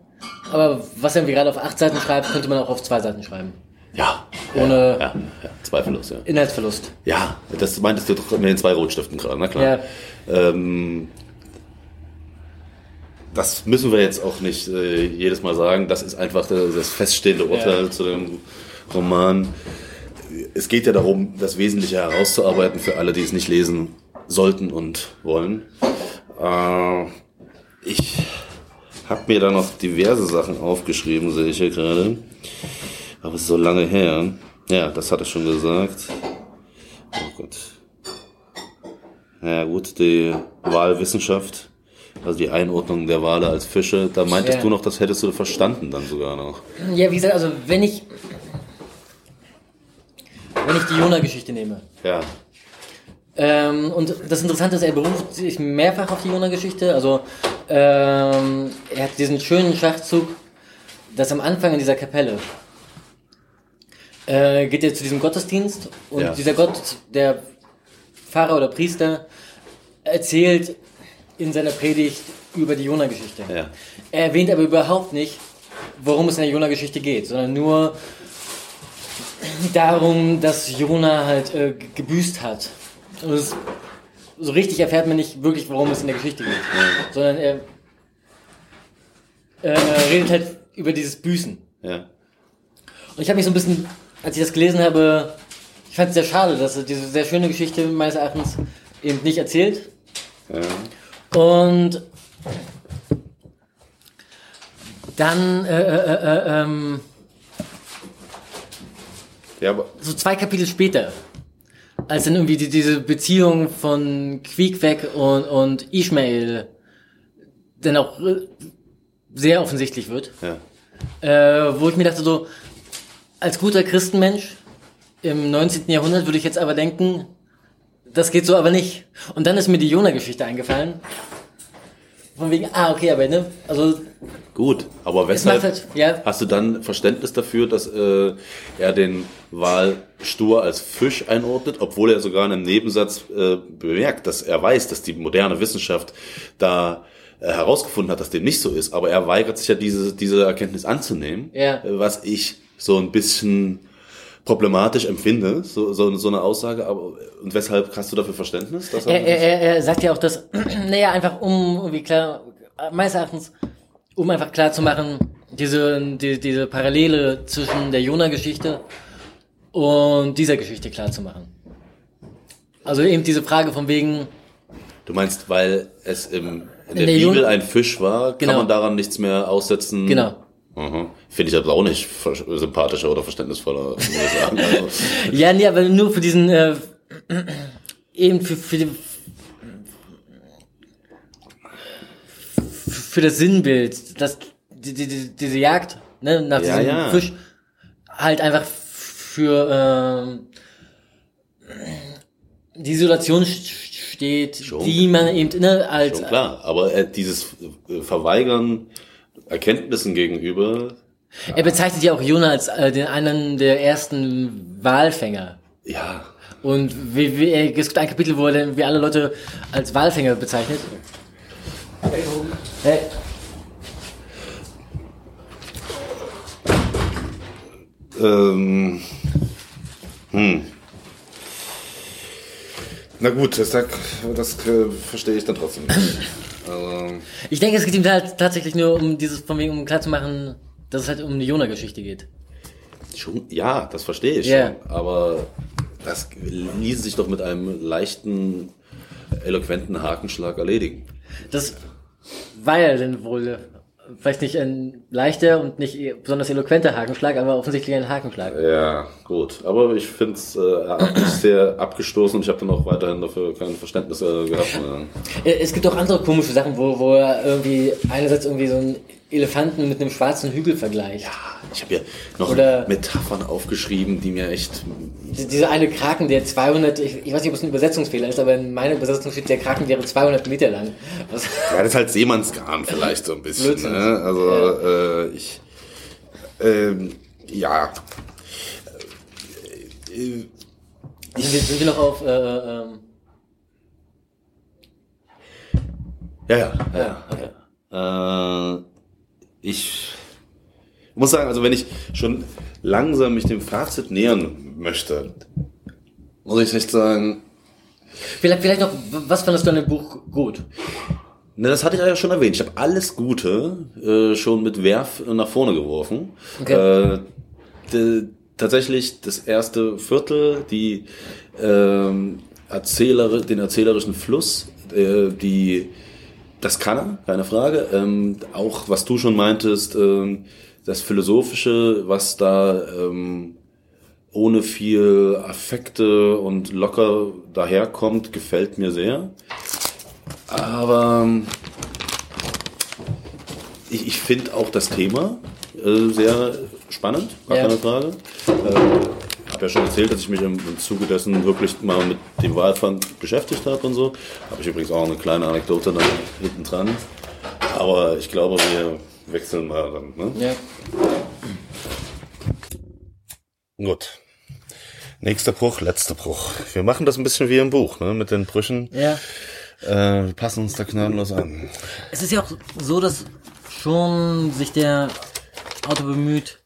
aber was er irgendwie gerade auf acht Seiten schreibt, könnte man auch auf zwei Seiten schreiben. Ja. Ohne Ja, ja, zweifellos, ja. Inhaltsverlust. Ja, das meintest du doch mit den zwei Rotstiften gerade, na klar. Ja. Ähm, das müssen wir jetzt auch nicht äh, jedes Mal sagen. Das ist einfach das, das feststehende Urteil Ja. zu dem Roman. Es geht ja darum, das Wesentliche herauszuarbeiten für alle, die es nicht lesen sollten und wollen. Äh, ich habe mir da noch diverse Sachen aufgeschrieben, sehe ich hier gerade. Aber es ist so lange her. Ja, das hatte ich schon gesagt. Oh Gott. Ja gut, die Wahlwissenschaft, also die Einordnung der Wale als Fische, da meintest Ja. du noch, das hättest du verstanden dann sogar noch. Ja, wie gesagt, also wenn ich wenn ich die Jona-Geschichte nehme, Ja. Ähm, und das Interessante ist, er beruft sich mehrfach auf die Jona-Geschichte. Also ähm, er hat diesen schönen Schachzug, dass am Anfang in dieser Kapelle äh, geht er zu diesem Gottesdienst und Ja. dieser Gott, der Pfarrer oder Priester, erzählt in seiner Predigt über die Jona-Geschichte. Ja. Er erwähnt aber überhaupt nicht, worum es in der Jona-Geschichte geht, sondern nur darum, dass Jona halt äh, ge- gebüßt hat. Und es, so richtig erfährt man nicht wirklich, worum es in der Geschichte geht, sondern er äh, redet halt über dieses Büßen. Ja. Und ich habe mich so ein bisschen, als ich das gelesen habe, ich fand es sehr schade, dass er diese sehr schöne Geschichte meines Erachtens eben nicht erzählt. ja. Und dann äh, äh, äh, ähm, Ja, aber so zwei Kapitel später, als dann irgendwie die, diese Beziehung von Queequeg und, und Ishmael dann auch äh, sehr offensichtlich wird, ja. äh, wo ich mir dachte so, als guter Christenmensch im 19. Jahrhundert würde ich jetzt aber denken, das geht so aber nicht. Und dann ist mir die Jona-Geschichte eingefallen. Von wegen, ah, okay, aber ne, also Gut, aber es weshalb halt, ja, hast du dann Verständnis dafür, dass äh, er den Wal stur als Fisch einordnet, obwohl er sogar in einem Nebensatz äh, bemerkt, dass er weiß, dass die moderne Wissenschaft da äh, herausgefunden hat, dass dem nicht so ist, aber er weigert sich ja diese, diese Erkenntnis anzunehmen, Ja. äh, was ich so ein bisschen problematisch empfinde, so, so, so eine Aussage, aber und weshalb hast du dafür Verständnis? Dass er, er, er, er sagt ja auch, dass, naja, einfach um irgendwie klar, meines Erachtens, um einfach klar zu machen, diese, die, diese Parallele zwischen der Jona-Geschichte und dieser Geschichte klar zu machen. Also eben diese Frage von wegen, Du meinst, weil es im, in der, der Bibel Jun- ein Fisch war, kann Genau. man daran nichts mehr aussetzen? Genau. Mhm. Finde ich aber auch nicht sympathischer oder verständnisvoller, muss ich sagen. Also, ja, nee, aber nur für diesen, äh, eben für, für, die, für das Sinnbild, dass die, die, die, diese Jagd ne, nach Ja, diesem ja. Fisch halt einfach für ähm, die Situation st- steht, Schon. die man eben ne, als schon klar. Aber äh, dieses äh, Verweigern Erkenntnissen gegenüber, er bezeichnet ja auch Jonah als äh, den einen der ersten Walfänger. ja, Und wie, wie, es gibt ein Kapitel, wo er dann wie alle Leute als Walfänger bezeichnet. Hey. ähm, hm. Na gut, das, das, das äh, verstehe ich dann trotzdem nicht. Also, Ich denke, es geht ihm halt tatsächlich nur um dieses, von wegen, um klarzumachen, dass es halt um eine Jona-Geschichte geht. schon, ja, das verstehe ich schon. Aber das ließe sich doch mit einem leichten, eloquenten Hakenschlag erledigen. Das war ja dann wohl äh, vielleicht nicht ein leichter und nicht eh- besonders eloquenter Hakenschlag, aber offensichtlich ein Hakenschlag. Ja, gut. Aber ich finde es äh, sehr abgestoßen und ich habe dann auch weiterhin dafür kein Verständnis äh, gehabt. Äh. Äh, Es gibt auch andere komische Sachen, wo, wo er irgendwie einerseits irgendwie so einen Elefanten mit einem schwarzen Hügel vergleicht. Ich habe ja noch Oder- Metaphern aufgeschrieben, die mir echt. Die- Dieser eine Kraken, der 200, ich, ich weiß nicht, ob es ein Übersetzungsfehler ist, aber in meiner Übersetzung steht, der Kraken wäre 200 Meter lang. Was, Ja, das ist halt Seemannsgarn vielleicht so ein bisschen. Ne? Also äh, ich. Ähm, ja. Äh, sind, wir, sind wir noch auf, äh, ähm, Ja, ja, ja. ja, okay. Äh, ich muss sagen, also wenn ich schon langsam mich dem Fazit nähern möchte, muss ich echt sagen, Vielleicht, vielleicht noch, was fandest du an dem Buch gut? ne, das hatte ich ja schon erwähnt. Ich habe alles Gute äh, schon mit Werf nach vorne geworfen. Okay. Äh, tatsächlich das erste Viertel, die ähm, Erzähler, den erzählerischen Fluss, äh, die das kann er, keine Frage. Ähm, auch was du schon meintest, ähm, das Philosophische, was da ähm, ohne viel Affekte und locker daherkommt, gefällt mir sehr. Aber ähm, ich, ich finde auch das Thema äh, sehr spannend, gar Ja. keine Frage. Äh, ich habe ja schon erzählt, dass ich mich im, im Zuge dessen wirklich mal mit dem Walfang beschäftigt habe und so. Habe ich übrigens auch eine kleine Anekdote da hinten dran. Aber ich glaube, wir wechseln mal dann. Ne? Ja. Gut. Nächster Bruch, letzter Bruch. Wir machen das ein bisschen wie im Buch, ne? mit den Brüchen. Ja. Äh, wir passen uns da gnadenlos an. Es ist ja auch so, dass schon sich der Autor bemüht,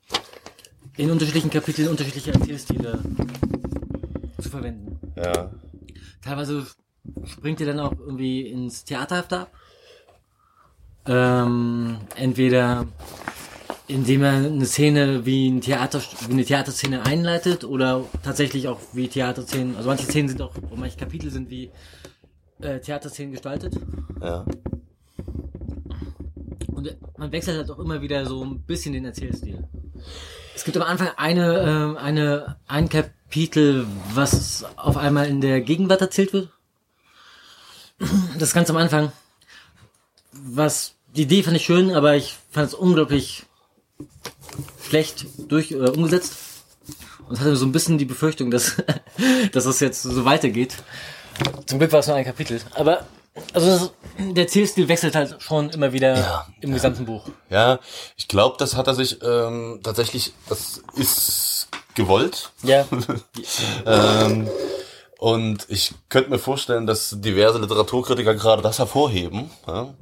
in unterschiedlichen Kapiteln unterschiedliche Erzählstile zu verwenden. Ja. Teilweise springt er dann auch irgendwie ins Theaterhafte ab. Ähm, entweder indem er eine Szene wie, ein Theater, wie eine Theaterszene einleitet oder tatsächlich auch wie Theaterszenen, also manche Szenen sind auch, manche Kapitel sind wie äh, Theaterszenen gestaltet. Ja. Und man wechselt halt auch immer wieder so ein bisschen den Erzählstil. Es gibt am Anfang eine, ähm, eine, ein Kapitel, was auf einmal in der Gegenwart erzählt wird. Das ist ganz am Anfang. Was, die Idee fand ich schön, aber ich fand es unglaublich schlecht durch, äh, umgesetzt. Und hatte so ein bisschen die Befürchtung, dass, dass es jetzt so weitergeht. Zum Glück war es nur ein Kapitel. Aber, also, das, der Erzählstil wechselt halt schon immer wieder Ja, im gesamten Buch. Ja, ich glaube, das hat er sich ähm, tatsächlich, das ist gewollt. Ja. Ähm, und ich könnte mir vorstellen, dass diverse Literaturkritiker gerade das hervorheben. Ja.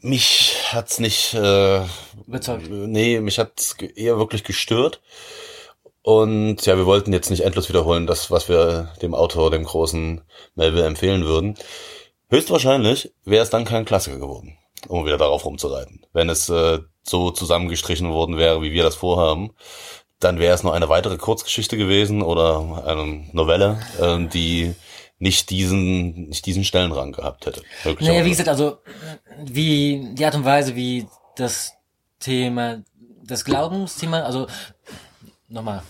Mich hat's nicht, äh, Überzeugt. nee, mich hat's eher wirklich gestört. Und ja, wir wollten jetzt nicht endlos wiederholen, das, was wir dem Autor, dem großen Melville empfehlen würden. Höchstwahrscheinlich wäre es dann kein Klassiker geworden, um wieder darauf rumzureiten. Wenn es äh, so zusammengestrichen worden wäre, wie wir das vorhaben, dann wäre es noch eine weitere Kurzgeschichte gewesen oder eine Novelle, ähm, die nicht diesen, nicht diesen Stellenrang gehabt hätte. Naja, wie gesagt, also wie die Art und Weise, wie das Thema, das Glaubensthema, also nochmal,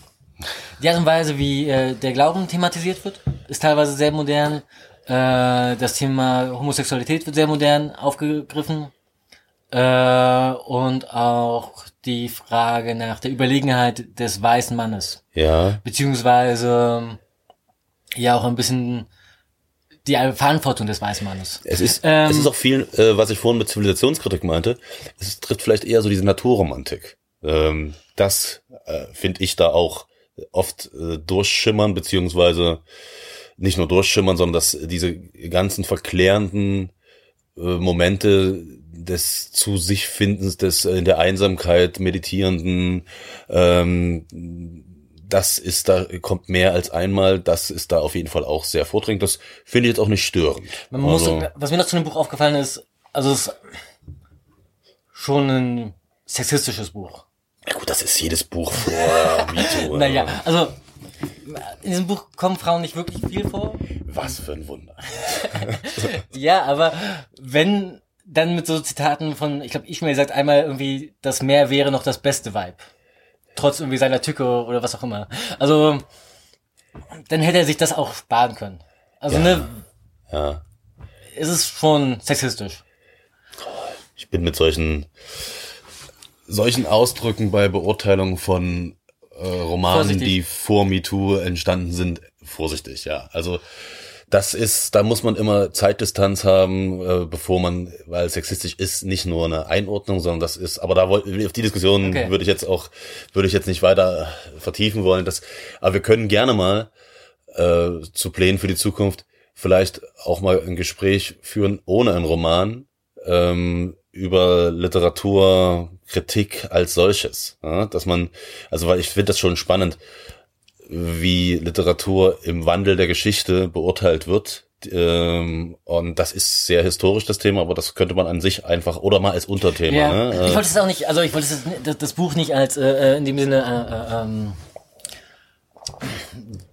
die Art und Weise, wie äh, der Glauben thematisiert wird, ist teilweise sehr modern. Äh, das Thema Homosexualität wird sehr modern aufgegriffen. Äh, und auch die Frage nach der Überlegenheit des weißen Mannes. ja, Beziehungsweise ja auch ein bisschen die Verantwortung des weißen Mannes. Es ist, Ähm, es ist auch viel, äh, was ich vorhin mit Zivilisationskritik meinte, es trifft vielleicht eher so diese Naturromantik. Ähm, das äh, finde ich da auch oft äh, durchschimmern, beziehungsweise nicht nur durchschimmern, sondern dass diese ganzen verklärenden äh, Momente des zu sich Findens, des äh, in der Einsamkeit meditierenden, ähm, das ist da, kommt mehr als einmal, das ist da auf jeden Fall auch sehr vordringend. Das finde ich jetzt auch nicht störend. Man muss, Also- was mir noch zu dem Buch aufgefallen ist, also es ist schon ein sexistisches Buch. Ja gut, das ist jedes Buch vor MeToo. Naja, also in diesem Buch kommen Frauen nicht wirklich viel vor. Was für ein Wunder. Ja, aber wenn dann mit so Zitaten von, ich glaube, Ishmael sagt einmal irgendwie, das Meer wäre noch das beste Vibe. Trotz irgendwie seiner Tücke oder was auch immer. Also, dann hätte er sich das auch sparen können. Also, ne, Ja. es ist schon sexistisch. Ich bin mit solchen, solchen Ausdrücken bei Beurteilungen von äh, Romanen, Vorsichtig. die vor MeToo entstanden sind, vorsichtig, ja. Also das ist, da muss man immer Zeitdistanz haben, äh, bevor man, weil sexistisch ist nicht nur eine Einordnung, sondern das ist, aber da wollte auf die Diskussion Okay. würde ich jetzt auch, würde ich jetzt nicht weiter vertiefen wollen. Das, aber wir können gerne mal äh, zu Plänen für die Zukunft vielleicht auch mal ein Gespräch führen ohne einen Roman ähm, über Literaturkritik als solches. Ja? Dass man, also weil ich finde das schon spannend, wie Literatur im Wandel der Geschichte beurteilt wird. Ähm, und das ist sehr historisch, das Thema, aber das könnte man an sich einfach oder mal als Unterthema. Ja, Ne? ich Äh, wollte es auch nicht, also ich wollte das, das Buch nicht als äh, äh, in dem Sinne äh, äh, ähm,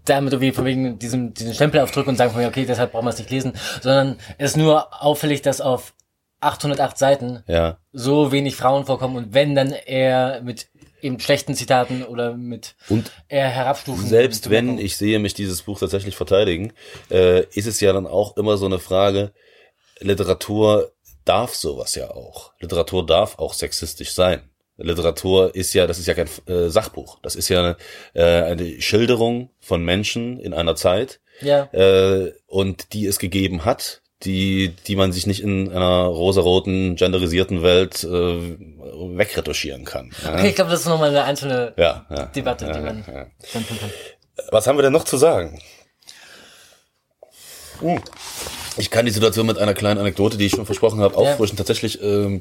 damit irgendwie von wegen diesem diesen Stempel aufdrücken und sagen von mir, okay, deshalb brauchen wir es nicht lesen, sondern es ist nur auffällig, dass auf 808 Seiten ja. so wenig Frauen vorkommen und wenn dann eher mit eben schlechten Zitaten oder mit Und eher herabstufen. Selbst wenn ich sehe mich dieses Buch tatsächlich verteidigen, äh, ist es ja dann auch immer so eine Frage, Literatur darf sowas ja auch. Literatur darf auch sexistisch sein. Literatur ist ja, das ist ja kein äh, Sachbuch. Das ist ja eine, äh, eine Schilderung von Menschen in einer Zeit ja, äh, und die es gegeben hat, die, die man sich nicht in einer rosaroten, genderisierten Welt äh, wegretuschieren kann. Ja? okay, ich glaube, das ist nochmal eine einzelne ja, ja, Debatte, die man ja. kann. Was haben wir denn noch zu sagen? Hm. Ich kann die Situation mit einer kleinen Anekdote, die ich schon versprochen habe, auffrischen. Tatsächlich ähm, äh,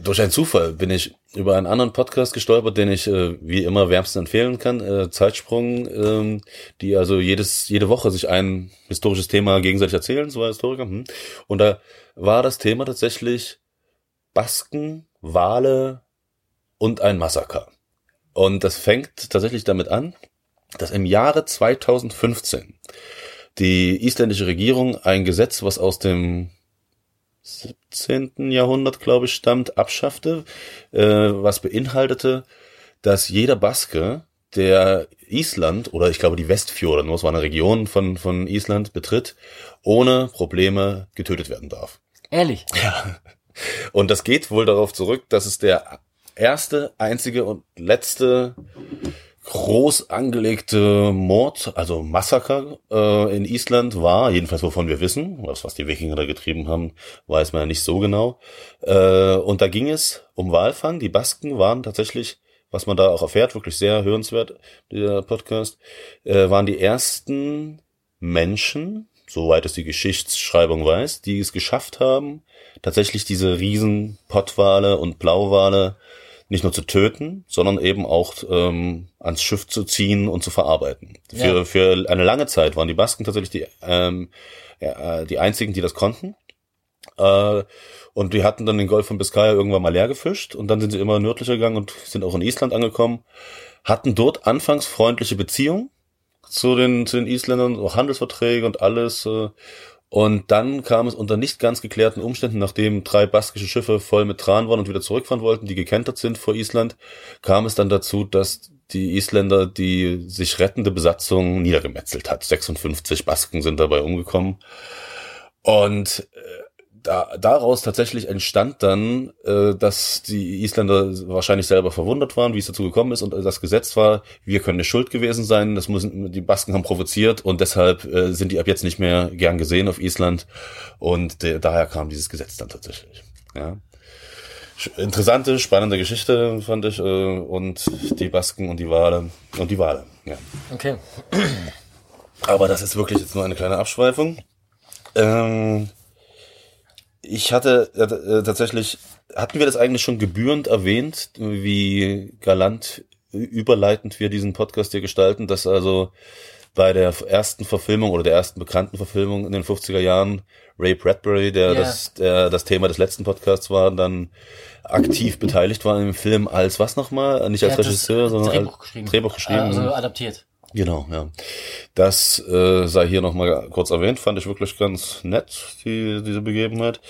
durch einen Zufall bin ich über einen anderen Podcast gestolpert, den ich äh, wie immer wärmstens empfehlen kann. Äh, Zeitsprung, ähm, die also jedes jede Woche sich ein historisches Thema gegenseitig erzählen, war Historiker. Hm. Und da war das Thema tatsächlich Basken, Wale und ein Massaker. Und das fängt tatsächlich damit an, dass im Jahre 2015 die isländische Regierung ein Gesetz, was aus dem 17. Jahrhundert, glaube ich, stammt, abschaffte, äh, was beinhaltete, dass jeder Baske, der Island oder ich glaube die Westfjorde, nur es war eine Region von, von Island, betritt, ohne Probleme getötet werden darf. Ehrlich. Und das geht wohl darauf zurück, dass es der erste, einzige und letzte groß angelegte Mord, also Massaker äh, in Island war, jedenfalls wovon wir wissen, was, was die Wikinger da getrieben haben, weiß man ja nicht so genau. Äh, und da ging es um Walfang. Die Basken waren tatsächlich, was man da auch erfährt, wirklich sehr hörenswert, dieser Podcast, äh, waren die ersten Menschen, soweit es die Geschichtsschreibung weiß, die es geschafft haben, tatsächlich diese riesen Pottwale und Blauwale nicht nur zu töten, sondern eben auch ähm, ans Schiff zu ziehen und zu verarbeiten. Ja. Für, für eine lange Zeit waren die Basken tatsächlich die, ähm, ja, die einzigen, die das konnten. Äh, und die hatten dann den Golf von Biscaya irgendwann mal leer gefischt und dann sind sie immer nördlicher gegangen und sind auch in Island angekommen, hatten dort anfangs freundliche Beziehungen zu den, zu den Isländern, auch Handelsverträge und alles. Äh, und dann kam es unter nicht ganz geklärten Umständen, nachdem drei baskische Schiffe voll mit Tran waren und wieder zurückfahren wollten, die gekentert sind vor Island, kam es dann dazu, dass die Isländer die sich rettende Besatzung niedergemetzelt hat. 56 Basken sind dabei umgekommen. Und äh, da, daraus tatsächlich entstand dann, äh, dass die Isländer wahrscheinlich selber verwundert waren, wie es dazu gekommen ist und das Gesetz war, wir können eine Schuld gewesen sein, das müssen die Basken haben provoziert und deshalb äh, sind die ab jetzt nicht mehr gern gesehen auf Island und de, daher kam dieses Gesetz dann tatsächlich. Ja. Interessante, spannende Geschichte fand ich äh, und die Basken und die Wale und die Wale. Ja. Okay. Aber das ist wirklich jetzt nur eine kleine Abschweifung. Ähm, ich hatte äh, äh, tatsächlich, hatten wir das eigentlich schon gebührend erwähnt, wie galant überleitend wir diesen Podcast hier gestalten, dass also bei der ersten Verfilmung oder der ersten bekannten Verfilmung in den 50er Jahren Ray Bradbury, der Ja. das der das Thema des letzten Podcasts war, dann aktiv beteiligt war im Film als was nochmal? Nicht als das Regisseur, sondern Drehbuch als geschrieben. Drehbuch geschrieben. Also adaptiert. Genau, ja. Das äh, sei hier nochmal kurz erwähnt, fand ich wirklich ganz nett, die, diese Begebenheit.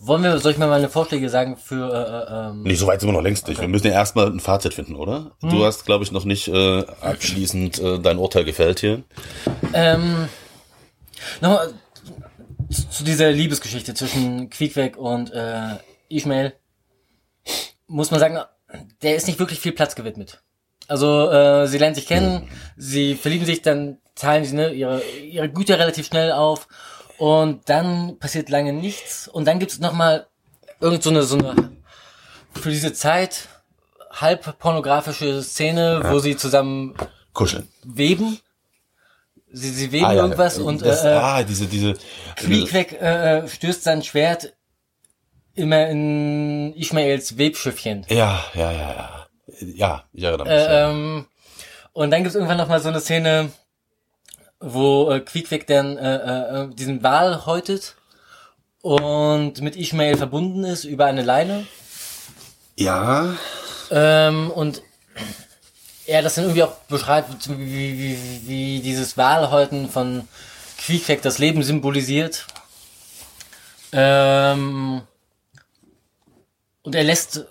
Wollen wir, soll ich mal meine Vorschläge sagen für, äh, äh, ähm, Nee, so weit sind wir noch längst nicht. Wir müssen ja erstmal ein Fazit finden, oder? Du hast, glaube ich, noch nicht äh, abschließend äh, dein Urteil gefällt hier. ähm, nochmal zu zu dieser Liebesgeschichte zwischen Quiekweg und äh, Ishmael muss man sagen, der ist nicht wirklich viel Platz gewidmet. Also äh, sie lernen sich kennen, sie verlieben sich, dann teilen sie ne, ihre, ihre Güter relativ schnell auf und dann passiert lange nichts und dann gibt's noch mal irgend so eine, so eine für diese Zeit halb pornografische Szene, wo sie zusammen Kuscheln. weben. Sie, sie weben Ah, ja, irgendwas ja. und das, äh, ah, diese, diese. Quiekweg äh, äh, stößt sein Schwert immer in Ishmaels Webschiffchen. Ja, ja, ja, ja. Ja, ich erinnere mich. ja. Äh, ähm, und dann gibt's irgendwann noch mal so eine Szene, wo äh, Quiekweg dann äh, äh, diesen Wal häutet und mit Ishmael verbunden ist über eine Leine. ja, Ähm, und er das dann irgendwie auch beschreibt, wie, wie, wie dieses Walhäuten von Quiekweg das Leben symbolisiert. Ähm, und er lässt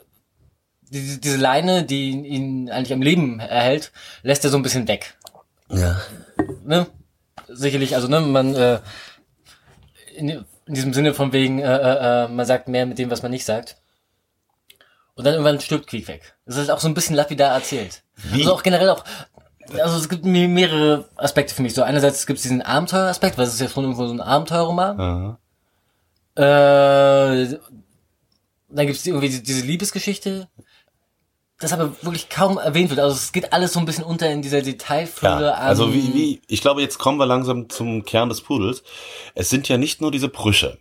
diese, diese Leine, die ihn- eigentlich am Leben erhält, lässt er so ein bisschen weg. ja. Ne? Sicherlich, also ne, man äh, in, in diesem Sinne von wegen, äh, äh, äh, man sagt mehr mit dem, was man nicht sagt. Und dann irgendwann stirbt Krieg weg. Das ist auch so ein bisschen lapidar erzählt. Wie? Also auch generell auch, also es gibt me- mehrere Aspekte für mich. So einerseits gibt es diesen Abenteueraspekt, weil es ist ja schon irgendwo so ein Abenteuerroman. Aha. Äh, dann gibt es irgendwie die- diese Liebesgeschichte, das aber wirklich kaum erwähnt wird. Also es geht alles so ein bisschen unter in dieser Detailfülle Ja, also wie, wie, ich glaube, jetzt kommen wir langsam zum Kern des Pudels. Es sind ja nicht nur diese Brüche,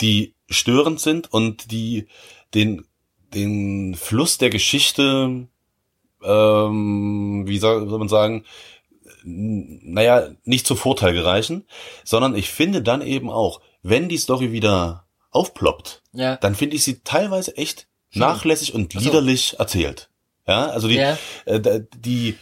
die störend sind und die den, den Fluss der Geschichte, ähm, wie soll, soll man sagen, naja, nicht zu Vorteil gereichen, sondern ich finde dann eben auch, wenn die Story wieder aufploppt, Ja. dann finde ich sie teilweise echt nachlässig und so. liederlich erzählt. Ja, also die, Ja. äh, die,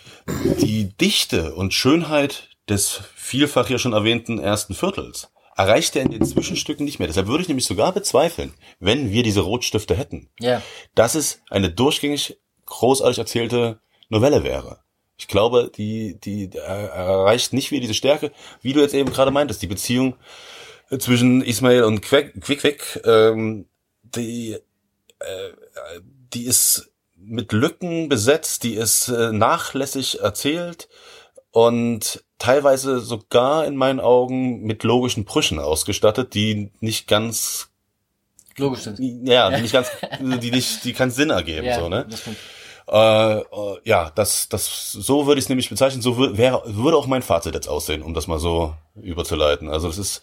die Dichte und Schönheit des vielfach hier schon erwähnten ersten Viertels erreicht er in den Zwischenstücken nicht mehr. Deshalb würde ich nämlich sogar bezweifeln, wenn wir diese Rotstifte hätten, Ja. dass es eine durchgängig großartig erzählte Novelle wäre. Ich glaube, die, die erreicht nicht wieder diese Stärke, wie du jetzt eben gerade meintest, die Beziehung äh, zwischen Ismail und Quick, Quick, Quick ähm, die, äh, die ist mit Lücken besetzt, die ist äh, nachlässig erzählt und teilweise sogar in meinen Augen mit logischen Brüchen ausgestattet, die nicht ganz, Logisch sind. ja, die nicht ganz, die nicht, die keinen Sinn ergeben, Ja, so, ne? das. Äh, äh, ja, das, das, so würde ich es nämlich bezeichnen. So wäre, würde auch mein Fazit jetzt aussehen, um das mal so überzuleiten. Also das ist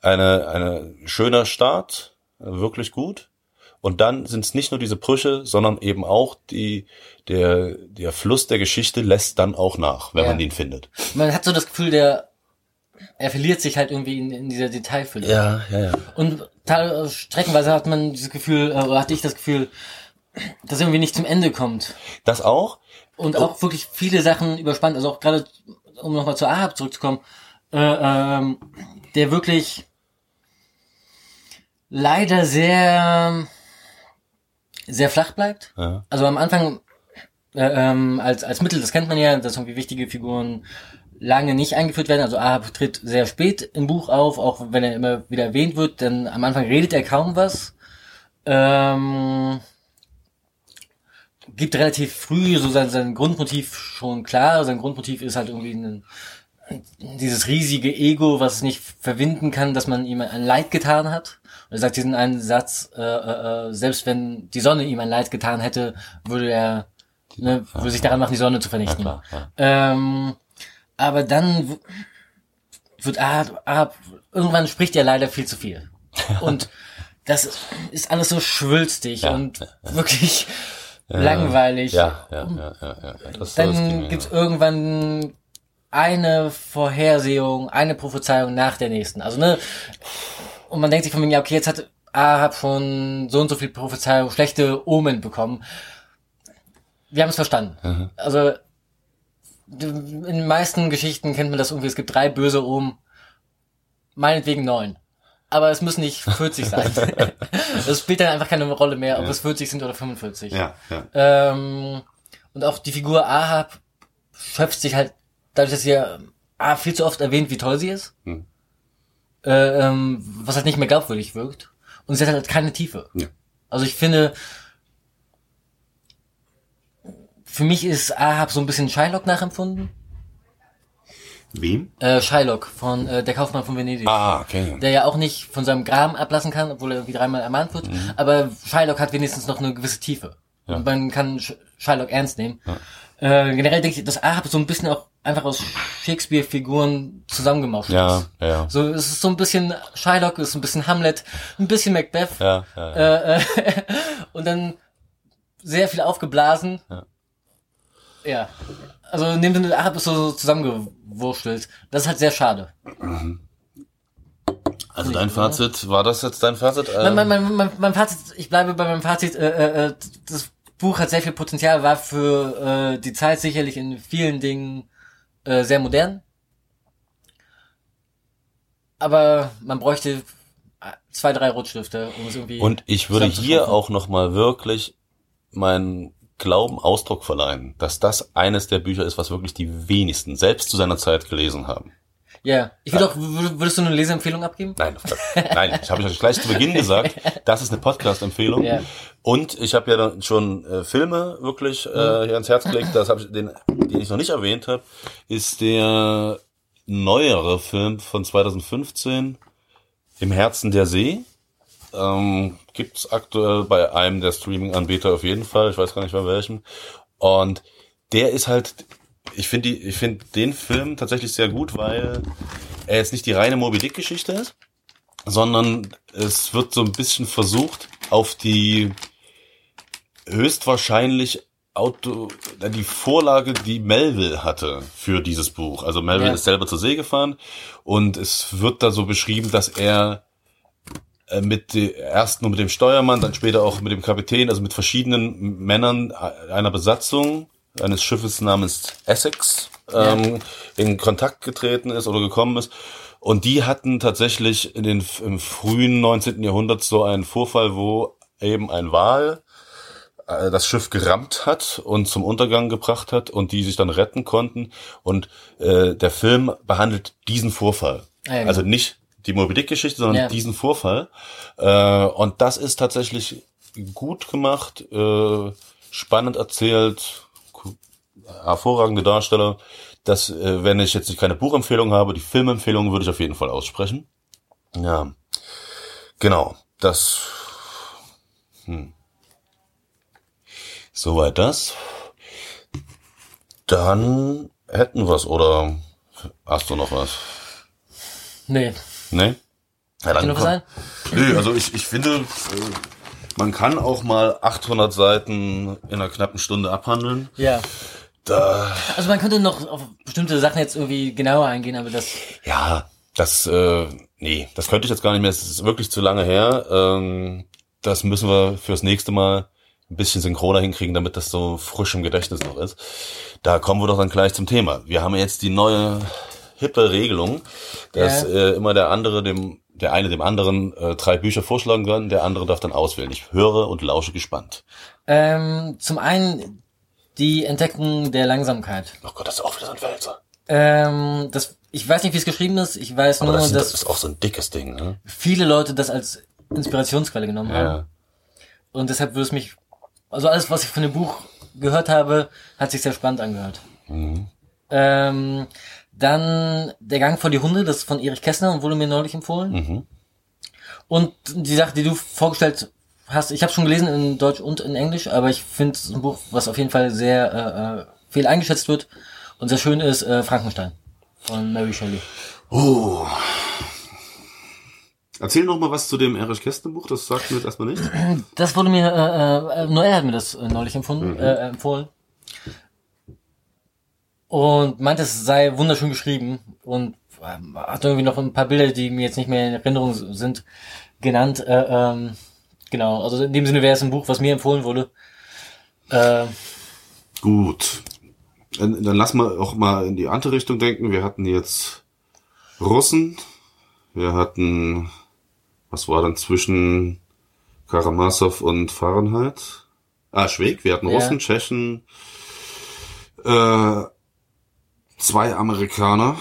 eine, eine schöner Start, wirklich gut. Und dann sind es nicht nur diese Brüche, sondern eben auch die, der, der Fluss der Geschichte lässt dann auch nach, wenn Ja. man ihn findet. Man hat so das Gefühl, der er verliert sich halt irgendwie in, in dieser Detailfülle. Ja, ja, ja. Und teil- streckenweise hat man dieses Gefühl, äh, oder hatte ich das Gefühl, dass er irgendwie nicht zum Ende kommt. Das auch? Und auch wirklich viele Sachen überspannt. Also auch gerade, um nochmal zu Ahab zurückzukommen, äh, ähm, der wirklich leider sehr, sehr flach bleibt. Ja. Also am Anfang äh, ähm, als, als Mittel, das kennt man ja, dass irgendwie wichtige Figuren lange nicht eingeführt werden. Also Ahab tritt sehr spät im Buch auf, auch wenn er immer wieder erwähnt wird, denn am Anfang redet er kaum was. Ähm, gibt relativ früh so sein, sein Grundmotiv schon klar. Sein Grundmotiv ist halt irgendwie ein, dieses riesige Ego, was es nicht verwinden kann, dass man ihm ein Leid getan hat. Und er sagt diesen einen Satz, äh, äh, äh, selbst wenn die Sonne ihm ein Leid getan hätte, würde er ne, würde sich daran machen, die Sonne zu vernichten. Ja, klar, Ähm, aber dann wird Ahab, Ahab, irgendwann spricht er leider viel zu viel. Und das ist alles so schwülstig Ja, und wirklich langweilig. Ja, ja, ja, ja, ja. Dann gibt's ja. irgendwann eine Vorhersehung, eine Prophezeiung nach der nächsten. Also, ne, und man denkt sich von wegen, ja, okay, jetzt hat Ahab schon so und so viel Prophezeiung, schlechte Omen bekommen. Wir haben es verstanden. Also, in den meisten Geschichten kennt man das irgendwie, es gibt drei böse Omen, meinetwegen neun. Aber es müssen nicht 40 sein. Das spielt dann einfach keine Rolle mehr, ob es 40 sind oder 45. Ja, ja. Ähm, und auch die Figur Ahab schöpft sich halt dadurch, dass sie ja ah, viel zu oft erwähnt, wie toll sie ist. Hm. Äh, ähm, was halt nicht mehr glaubwürdig wirkt. Und sie hat halt keine Tiefe. Ja. Also ich finde, für mich ist Ahab so ein bisschen Shylock nachempfunden. Wem? Äh, Shylock von äh, Der Kaufmann von Venedig. Ah, okay. Der ja auch nicht von seinem Graben ablassen kann, obwohl er irgendwie dreimal ermahnt wird. Aber Shylock hat wenigstens noch eine gewisse Tiefe. Ja. Und man kann Sh- Shylock ernst nehmen. Äh, generell denke ich, dass Ahab so ein bisschen auch einfach aus Shakespeare-Figuren zusammengemascht Ja, ist. ja. So, es ist so ein bisschen Shylock, es ist ein bisschen Hamlet, ein bisschen Macbeth. Ja, ja, ja. Äh, äh, und dann sehr viel aufgeblasen. Ja. Ja. Also in dem Sinne, Ahab ist so zusammengewurstelt. Das ist halt sehr schade. Also dein Fazit, war das jetzt dein Fazit? Mein, mein, Ähm, mein, mein, mein Fazit, ich bleibe bei meinem Fazit, äh, äh, äh, das Buch hat sehr viel Potenzial, war für äh, die Zeit sicherlich in vielen Dingen äh, sehr modern. Aber man bräuchte äh, zwei, drei Rotstifte, um es irgendwie. Und ich würde hier auch nochmal wirklich meinen Glauben Ausdruck verleihen, dass das eines der Bücher ist, was wirklich die wenigsten selbst zu seiner Zeit gelesen haben. Ja, ich würde auch, wür- würdest du eine Leseempfehlung abgeben? Nein, nein, ich habe euch gleich zu Beginn gesagt, das ist eine Podcast-Empfehlung. Ja. Und ich habe ja dann schon äh, Filme wirklich äh, hier ans Herz gelegt. Das habe ich den, den ich noch nicht erwähnt habe, ist der neuere Film von 2015 Im Herzen der See. Ähm, gibt's aktuell bei einem der Streaming-Anbieter auf jeden Fall. Ich weiß gar nicht bei welchem. Und der ist halt, ich finde ich finde den Film tatsächlich sehr gut, weil er jetzt nicht die reine Moby Dick Geschichte ist, sondern es wird so ein bisschen versucht, auf die höchstwahrscheinlich Auto, äh, die Vorlage, die Melville hatte für dieses Buch. Also Melville Ja. ist selber zur See gefahren und es wird da so beschrieben, dass er äh, mit erst nur mit dem Steuermann, dann später auch mit dem Kapitän, also mit verschiedenen Männern äh, einer Besatzung eines Schiffes namens Essex ähm, in Kontakt getreten ist oder gekommen ist. Und die hatten tatsächlich in den im frühen 19. Jahrhundert so einen Vorfall, wo eben ein Wal äh, das Schiff gerammt hat und zum Untergang gebracht hat und die sich dann retten konnten. Und äh, der Film behandelt diesen Vorfall. Ah, ja, genau. Also nicht die Moby Dick-Geschichte, sondern Ja. diesen Vorfall. Äh, und das ist tatsächlich gut gemacht, äh, spannend erzählt, hervorragende Darsteller. Das, äh, wenn ich jetzt keine Buchempfehlung habe, die Filmempfehlung würde ich auf jeden Fall aussprechen. Ja, genau. Das. Hm. Soweit das. Dann hätten wir's oder hast du noch was? Nee. Nee? Ja, dann noch was sein? Nö, also ich, ich finde, äh, man kann auch mal 800 Seiten in einer knappen Stunde abhandeln. Ja. Da, Also man könnte noch auf bestimmte Sachen jetzt irgendwie genauer eingehen, aber das. ja, das, äh, nee, das könnte ich jetzt gar nicht mehr. Es ist wirklich zu lange her. Ähm, das müssen wir fürs nächste Mal ein bisschen synchroner hinkriegen, damit das so frisch im Gedächtnis noch ist. Da kommen wir doch dann gleich zum Thema. Wir haben jetzt die neue hippe Regelung, dass Ja. äh, immer der andere dem der eine dem anderen äh, drei Bücher vorschlagen kann, der andere darf dann auswählen. Ich höre und lausche gespannt. Ähm, zum einen die Entdeckung der Langsamkeit. Oh Gott, das ist auch wieder so ein Wälzer. Ähm, das, ich weiß nicht, wie es geschrieben ist. Ich weiß Aber nur, das, sind, dass das ist auch so ein dickes Ding, ne? viele Leute das als Inspirationsquelle genommen haben. Ja. Und deshalb würde es mich, also alles, was ich von dem Buch gehört habe, hat sich sehr spannend angehört. Mhm. Ähm, dann Der Gang vor die Hunde, das ist von Erich Kästner und wurde mir neulich empfohlen. Mhm. Und die Sache, die du vorgestellt hast, ich habe schon gelesen in Deutsch und in Englisch, aber ich finde es ein Buch, was auf jeden Fall sehr äh, äh, viel eingeschätzt wird und sehr schön ist, äh, Frankenstein von Mary Shelley. Oh. Erzähl noch mal was zu dem Erich Kästner Buch, das sagt mir jetzt erstmal nicht. Das wurde mir, äh, äh, Noel hat mir das äh, neulich empfunden, äh, empfohlen. Und meinte, es sei wunderschön geschrieben und ähm, hat irgendwie noch ein paar Bilder, die mir jetzt nicht mehr in Erinnerung sind, genannt. Äh, ähm, genau, also in dem Sinne wäre es ein Buch, was mir empfohlen wurde. Äh, Gut. Dann, dann lass mal auch mal in die andere Richtung denken. Wir hatten jetzt Russen. Wir hatten, was war dann zwischen Karamasow und Fahrenheit? Ah, Schweg. Wir hatten Ja. Russen, Tschechen, äh, zwei Amerikaner.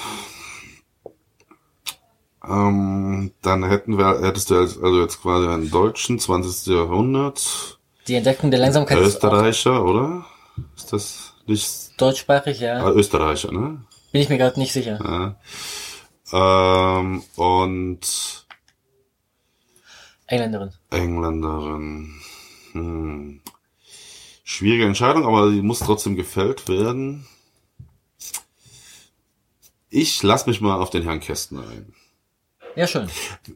Ähm, dann hätten wir, hättest du als, also jetzt quasi einen Deutschen, 20. Jahrhundert, die Entdeckung der Langsamkeit Österreicher, oder? Ist das nicht deutschsprachig, ja. Ah, Österreicher, ne? Bin ich mir gerade nicht sicher. Ja. Ähm, und Engländerin. Engländerin. Hm. Schwierige Entscheidung, aber die muss trotzdem gefällt werden. Ich lass mich mal auf den Herrn Kästner ein. Ja, schön.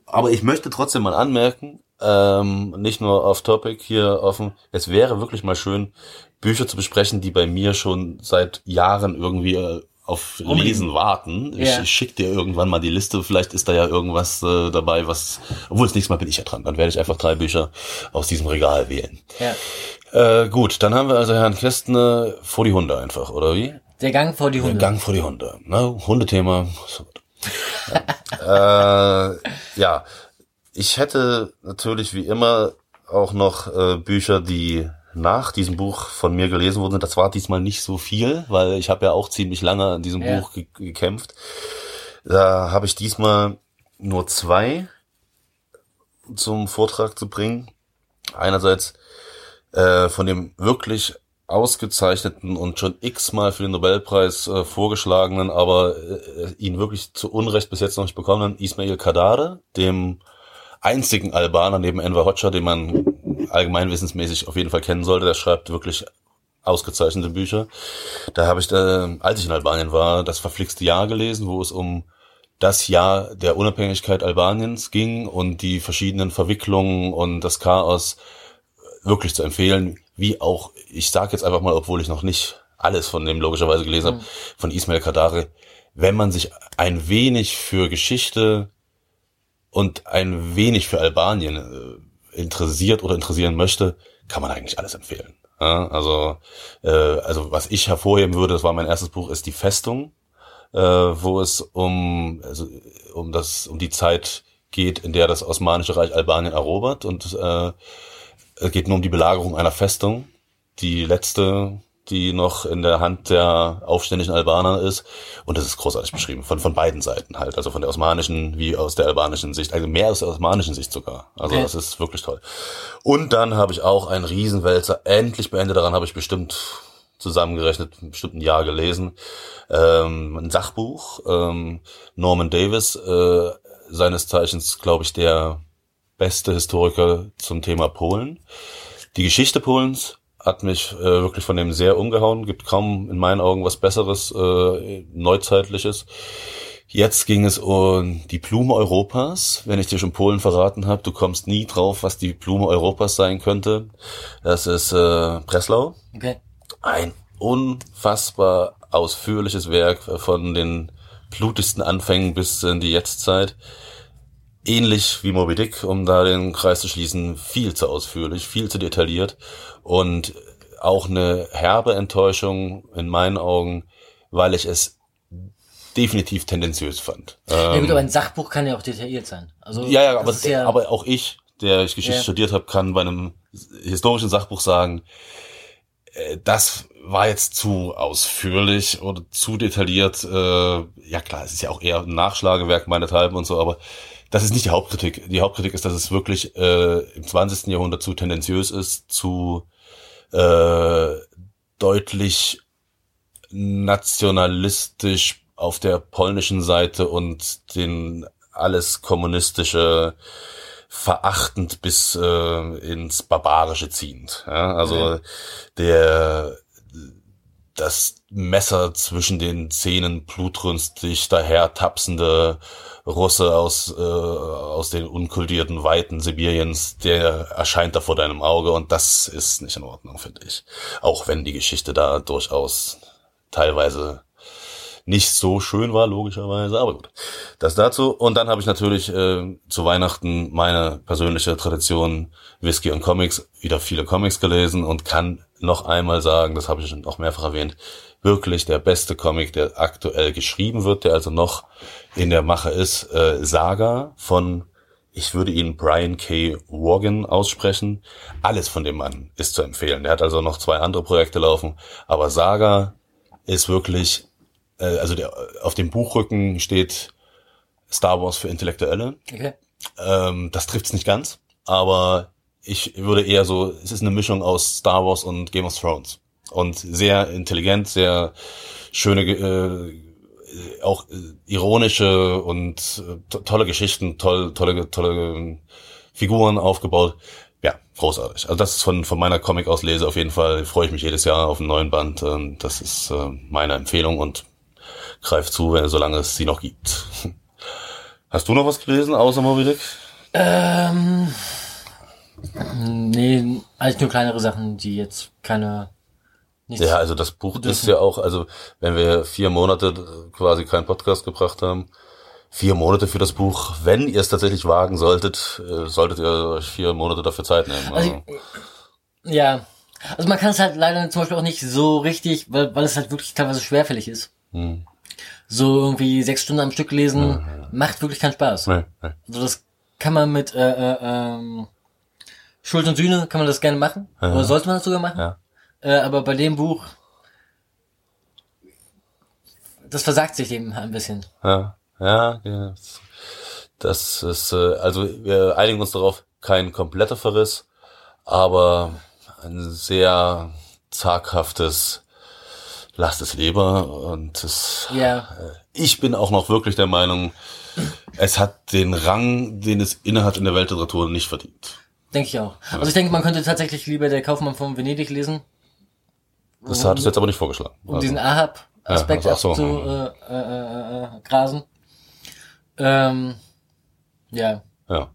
Aber ich möchte trotzdem mal anmerken, ähm, nicht nur off topic hier offen, es wäre wirklich mal schön, Bücher zu besprechen, die bei mir schon seit Jahren irgendwie äh, auf Lesen warten. Ich, Ja. ich schick dir irgendwann mal die Liste, vielleicht ist da ja irgendwas äh, dabei, was, obwohl das nächste Mal bin ich ja dran, dann werde ich einfach drei Bücher aus diesem Regal wählen. Ja. Äh, gut, dann haben wir also Herrn Kästner vor die Hunde einfach, oder wie? Der Gang vor die Hunde. Gang vor die Hunde. Ne? Hundethema. So. Äh, ja, ich hätte natürlich wie immer auch noch äh, Bücher, die nach diesem Buch von mir gelesen wurden. Das war diesmal nicht so viel, weil ich habe ja auch ziemlich lange an diesem Ja. Buch ge gekämpft. Da habe ich diesmal nur zwei zum Vortrag zu bringen. Einerseits äh, von dem wirklich ausgezeichneten und schon x-mal für den Nobelpreis äh, vorgeschlagenen, aber äh, ihn wirklich zu Unrecht bis jetzt noch nicht bekommenen Ismail Kadare, dem einzigen Albaner neben Enver Hoxha, den man allgemeinwissensmäßig auf jeden Fall kennen sollte. Der schreibt wirklich ausgezeichnete Bücher. Da habe ich, äh, als ich in Albanien war, das verflixte Jahr gelesen, wo es um das Jahr der Unabhängigkeit Albaniens ging und die verschiedenen Verwicklungen und das Chaos wirklich zu empfehlen, wie auch, ich sage jetzt einfach mal, obwohl ich noch nicht alles von dem logischerweise gelesen habe, von Ismail Kadare, wenn man sich ein wenig für Geschichte und ein wenig für Albanien äh, interessiert oder interessieren möchte, kann man eigentlich alles empfehlen. Ja, also, äh, also was ich hervorheben würde, das war mein erstes Buch, ist die Festung, äh, wo es um, also, um das, um die Zeit geht, in der das Osmanische Reich Albanien erobert und äh, es geht nur um die Belagerung einer Festung, die letzte, die noch in der Hand der aufständischen Albaner ist. Und das ist großartig beschrieben, von, von beiden Seiten halt, also von der osmanischen wie aus der albanischen Sicht, also mehr aus der osmanischen Sicht sogar. Also Okay. das ist wirklich toll. Und dann habe ich auch einen Riesenwälzer endlich beendet, daran habe ich bestimmt zusammengerechnet, bestimmt ein Jahr gelesen. Ähm, ein Sachbuch, ähm, Norman Davis, äh, seines Zeichens, glaube ich, der beste Historiker zum Thema Polen. Die Geschichte Polens hat mich äh, wirklich von dem sehr umgehauen. Gibt kaum in meinen Augen was Besseres, äh, Neuzeitliches. Jetzt ging es um die Blume Europas. Wenn ich dir schon Polen verraten habe, du kommst nie drauf, was die Blume Europas sein könnte. Das ist äh, Breslau Okay. ein unfassbar ausführliches Werk von den blutigsten Anfängen bis in die Jetztzeit. Ähnlich wie Moby Dick, um da den Kreis zu schließen, viel zu ausführlich, viel zu detailliert und auch eine herbe Enttäuschung in meinen Augen, weil ich es definitiv tendenziös fand. Ja Ähm, gut, aber ein Sachbuch kann ja auch detailliert sein. Also ja, ja, aber, ja aber auch ich, der ich Geschichte Ja. studiert habe, kann bei einem historischen Sachbuch sagen, äh, das war jetzt zu ausführlich oder zu detailliert. Äh, ja klar, es ist ja auch eher ein Nachschlagewerk meinethalben und so, aber das ist nicht die Hauptkritik. Die Hauptkritik ist, dass es wirklich äh, im 20. Jahrhundert zu tendenziös ist, zu äh, deutlich nationalistisch auf der polnischen Seite und den alles kommunistische verachtend bis äh, ins Barbarische ziehend. Ja? Also der das Messer zwischen den Zähnen blutrünstig daher tapsende Russe aus, äh, aus den unkultivierten Weiten Sibiriens, der erscheint da vor deinem Auge und das ist nicht in Ordnung, finde ich. Auch wenn die Geschichte da durchaus teilweise nicht so schön war, logischerweise, aber gut. Das dazu. Und dann habe ich natürlich äh, zu Weihnachten meine persönliche Tradition Whisky und Comics, wieder viele Comics gelesen und kann noch einmal sagen, das habe ich schon auch mehrfach erwähnt, wirklich der beste Comic, der aktuell geschrieben wird, der also noch in der Mache ist, äh, Saga von ich würde ihn Brian K. Wogan aussprechen. Alles von dem Mann ist zu empfehlen. Der hat also noch zwei andere Projekte laufen, aber Saga ist wirklich äh, also der, auf dem Buchrücken steht Star Wars für Intellektuelle. Okay. Ähm, das trifft's nicht ganz, aber ich würde eher so, es ist eine Mischung aus Star Wars und Game of Thrones. Und sehr intelligent, sehr schöne, äh, auch äh, ironische und äh, tolle Geschichten, toll, tolle, tolle Figuren aufgebaut. Ja, großartig. Also das ist von, von meiner Comic-Auslese auf jeden Fall, freue ich mich jedes Jahr auf einen neuen Band. Ähm, das ist äh, meine Empfehlung und greift zu, solange es sie noch gibt. Hast du noch was gelesen außer Moby Dick? Ähm, nee, eigentlich nur kleinere Sachen, die jetzt keine. Ja, also das Buch Bedürfen. ist ja auch, also wenn wir vier Monate quasi keinen Podcast gebracht haben, vier Monate für das Buch, wenn ihr es tatsächlich wagen solltet, äh, solltet ihr euch vier Monate dafür Zeit nehmen. Also, ja. Also man kann es halt leider zum Beispiel auch nicht so richtig, weil, weil es halt wirklich teilweise schwerfällig ist. Hm. So irgendwie sechs Stunden am Stück lesen, macht wirklich keinen Spaß. Nee, nee. Also das kann man mit äh, äh, ähm, Schuld und Sühne kann man das gerne machen. Oder sollte man das sogar machen. Ja. Äh, aber bei dem Buch, das versagt sich eben ein bisschen. Ja, ja, ja. Das ist, äh, also wir einigen uns darauf, kein kompletter Verriss, aber ein sehr zaghaftes Last es Leber und es, Ja. ich bin auch noch wirklich der Meinung, es hat den Rang, den es innehat in der Weltliteratur nicht verdient. Denke ich auch. Also ich denke, man könnte tatsächlich lieber der Kaufmann von Venedig lesen, Das hat es jetzt aber nicht vorgeschlagen. um Also, diesen Ahab-Aspekt Ja, ach so. zu äh, äh, äh, äh, grasen. Ähm, ja. Ja.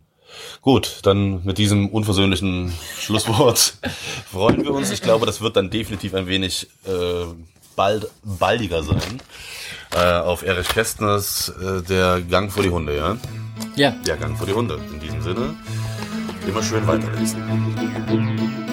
Gut, dann mit diesem unversöhnlichen Schlusswort freuen wir uns. Ich glaube, das wird dann definitiv ein wenig äh, bald, baldiger sein. Äh, auf Erich Kästners äh, Der Gang vor die Hunde, ja? Ja. Der Gang vor die Hunde. In diesem Sinne, immer schön weiterlesen.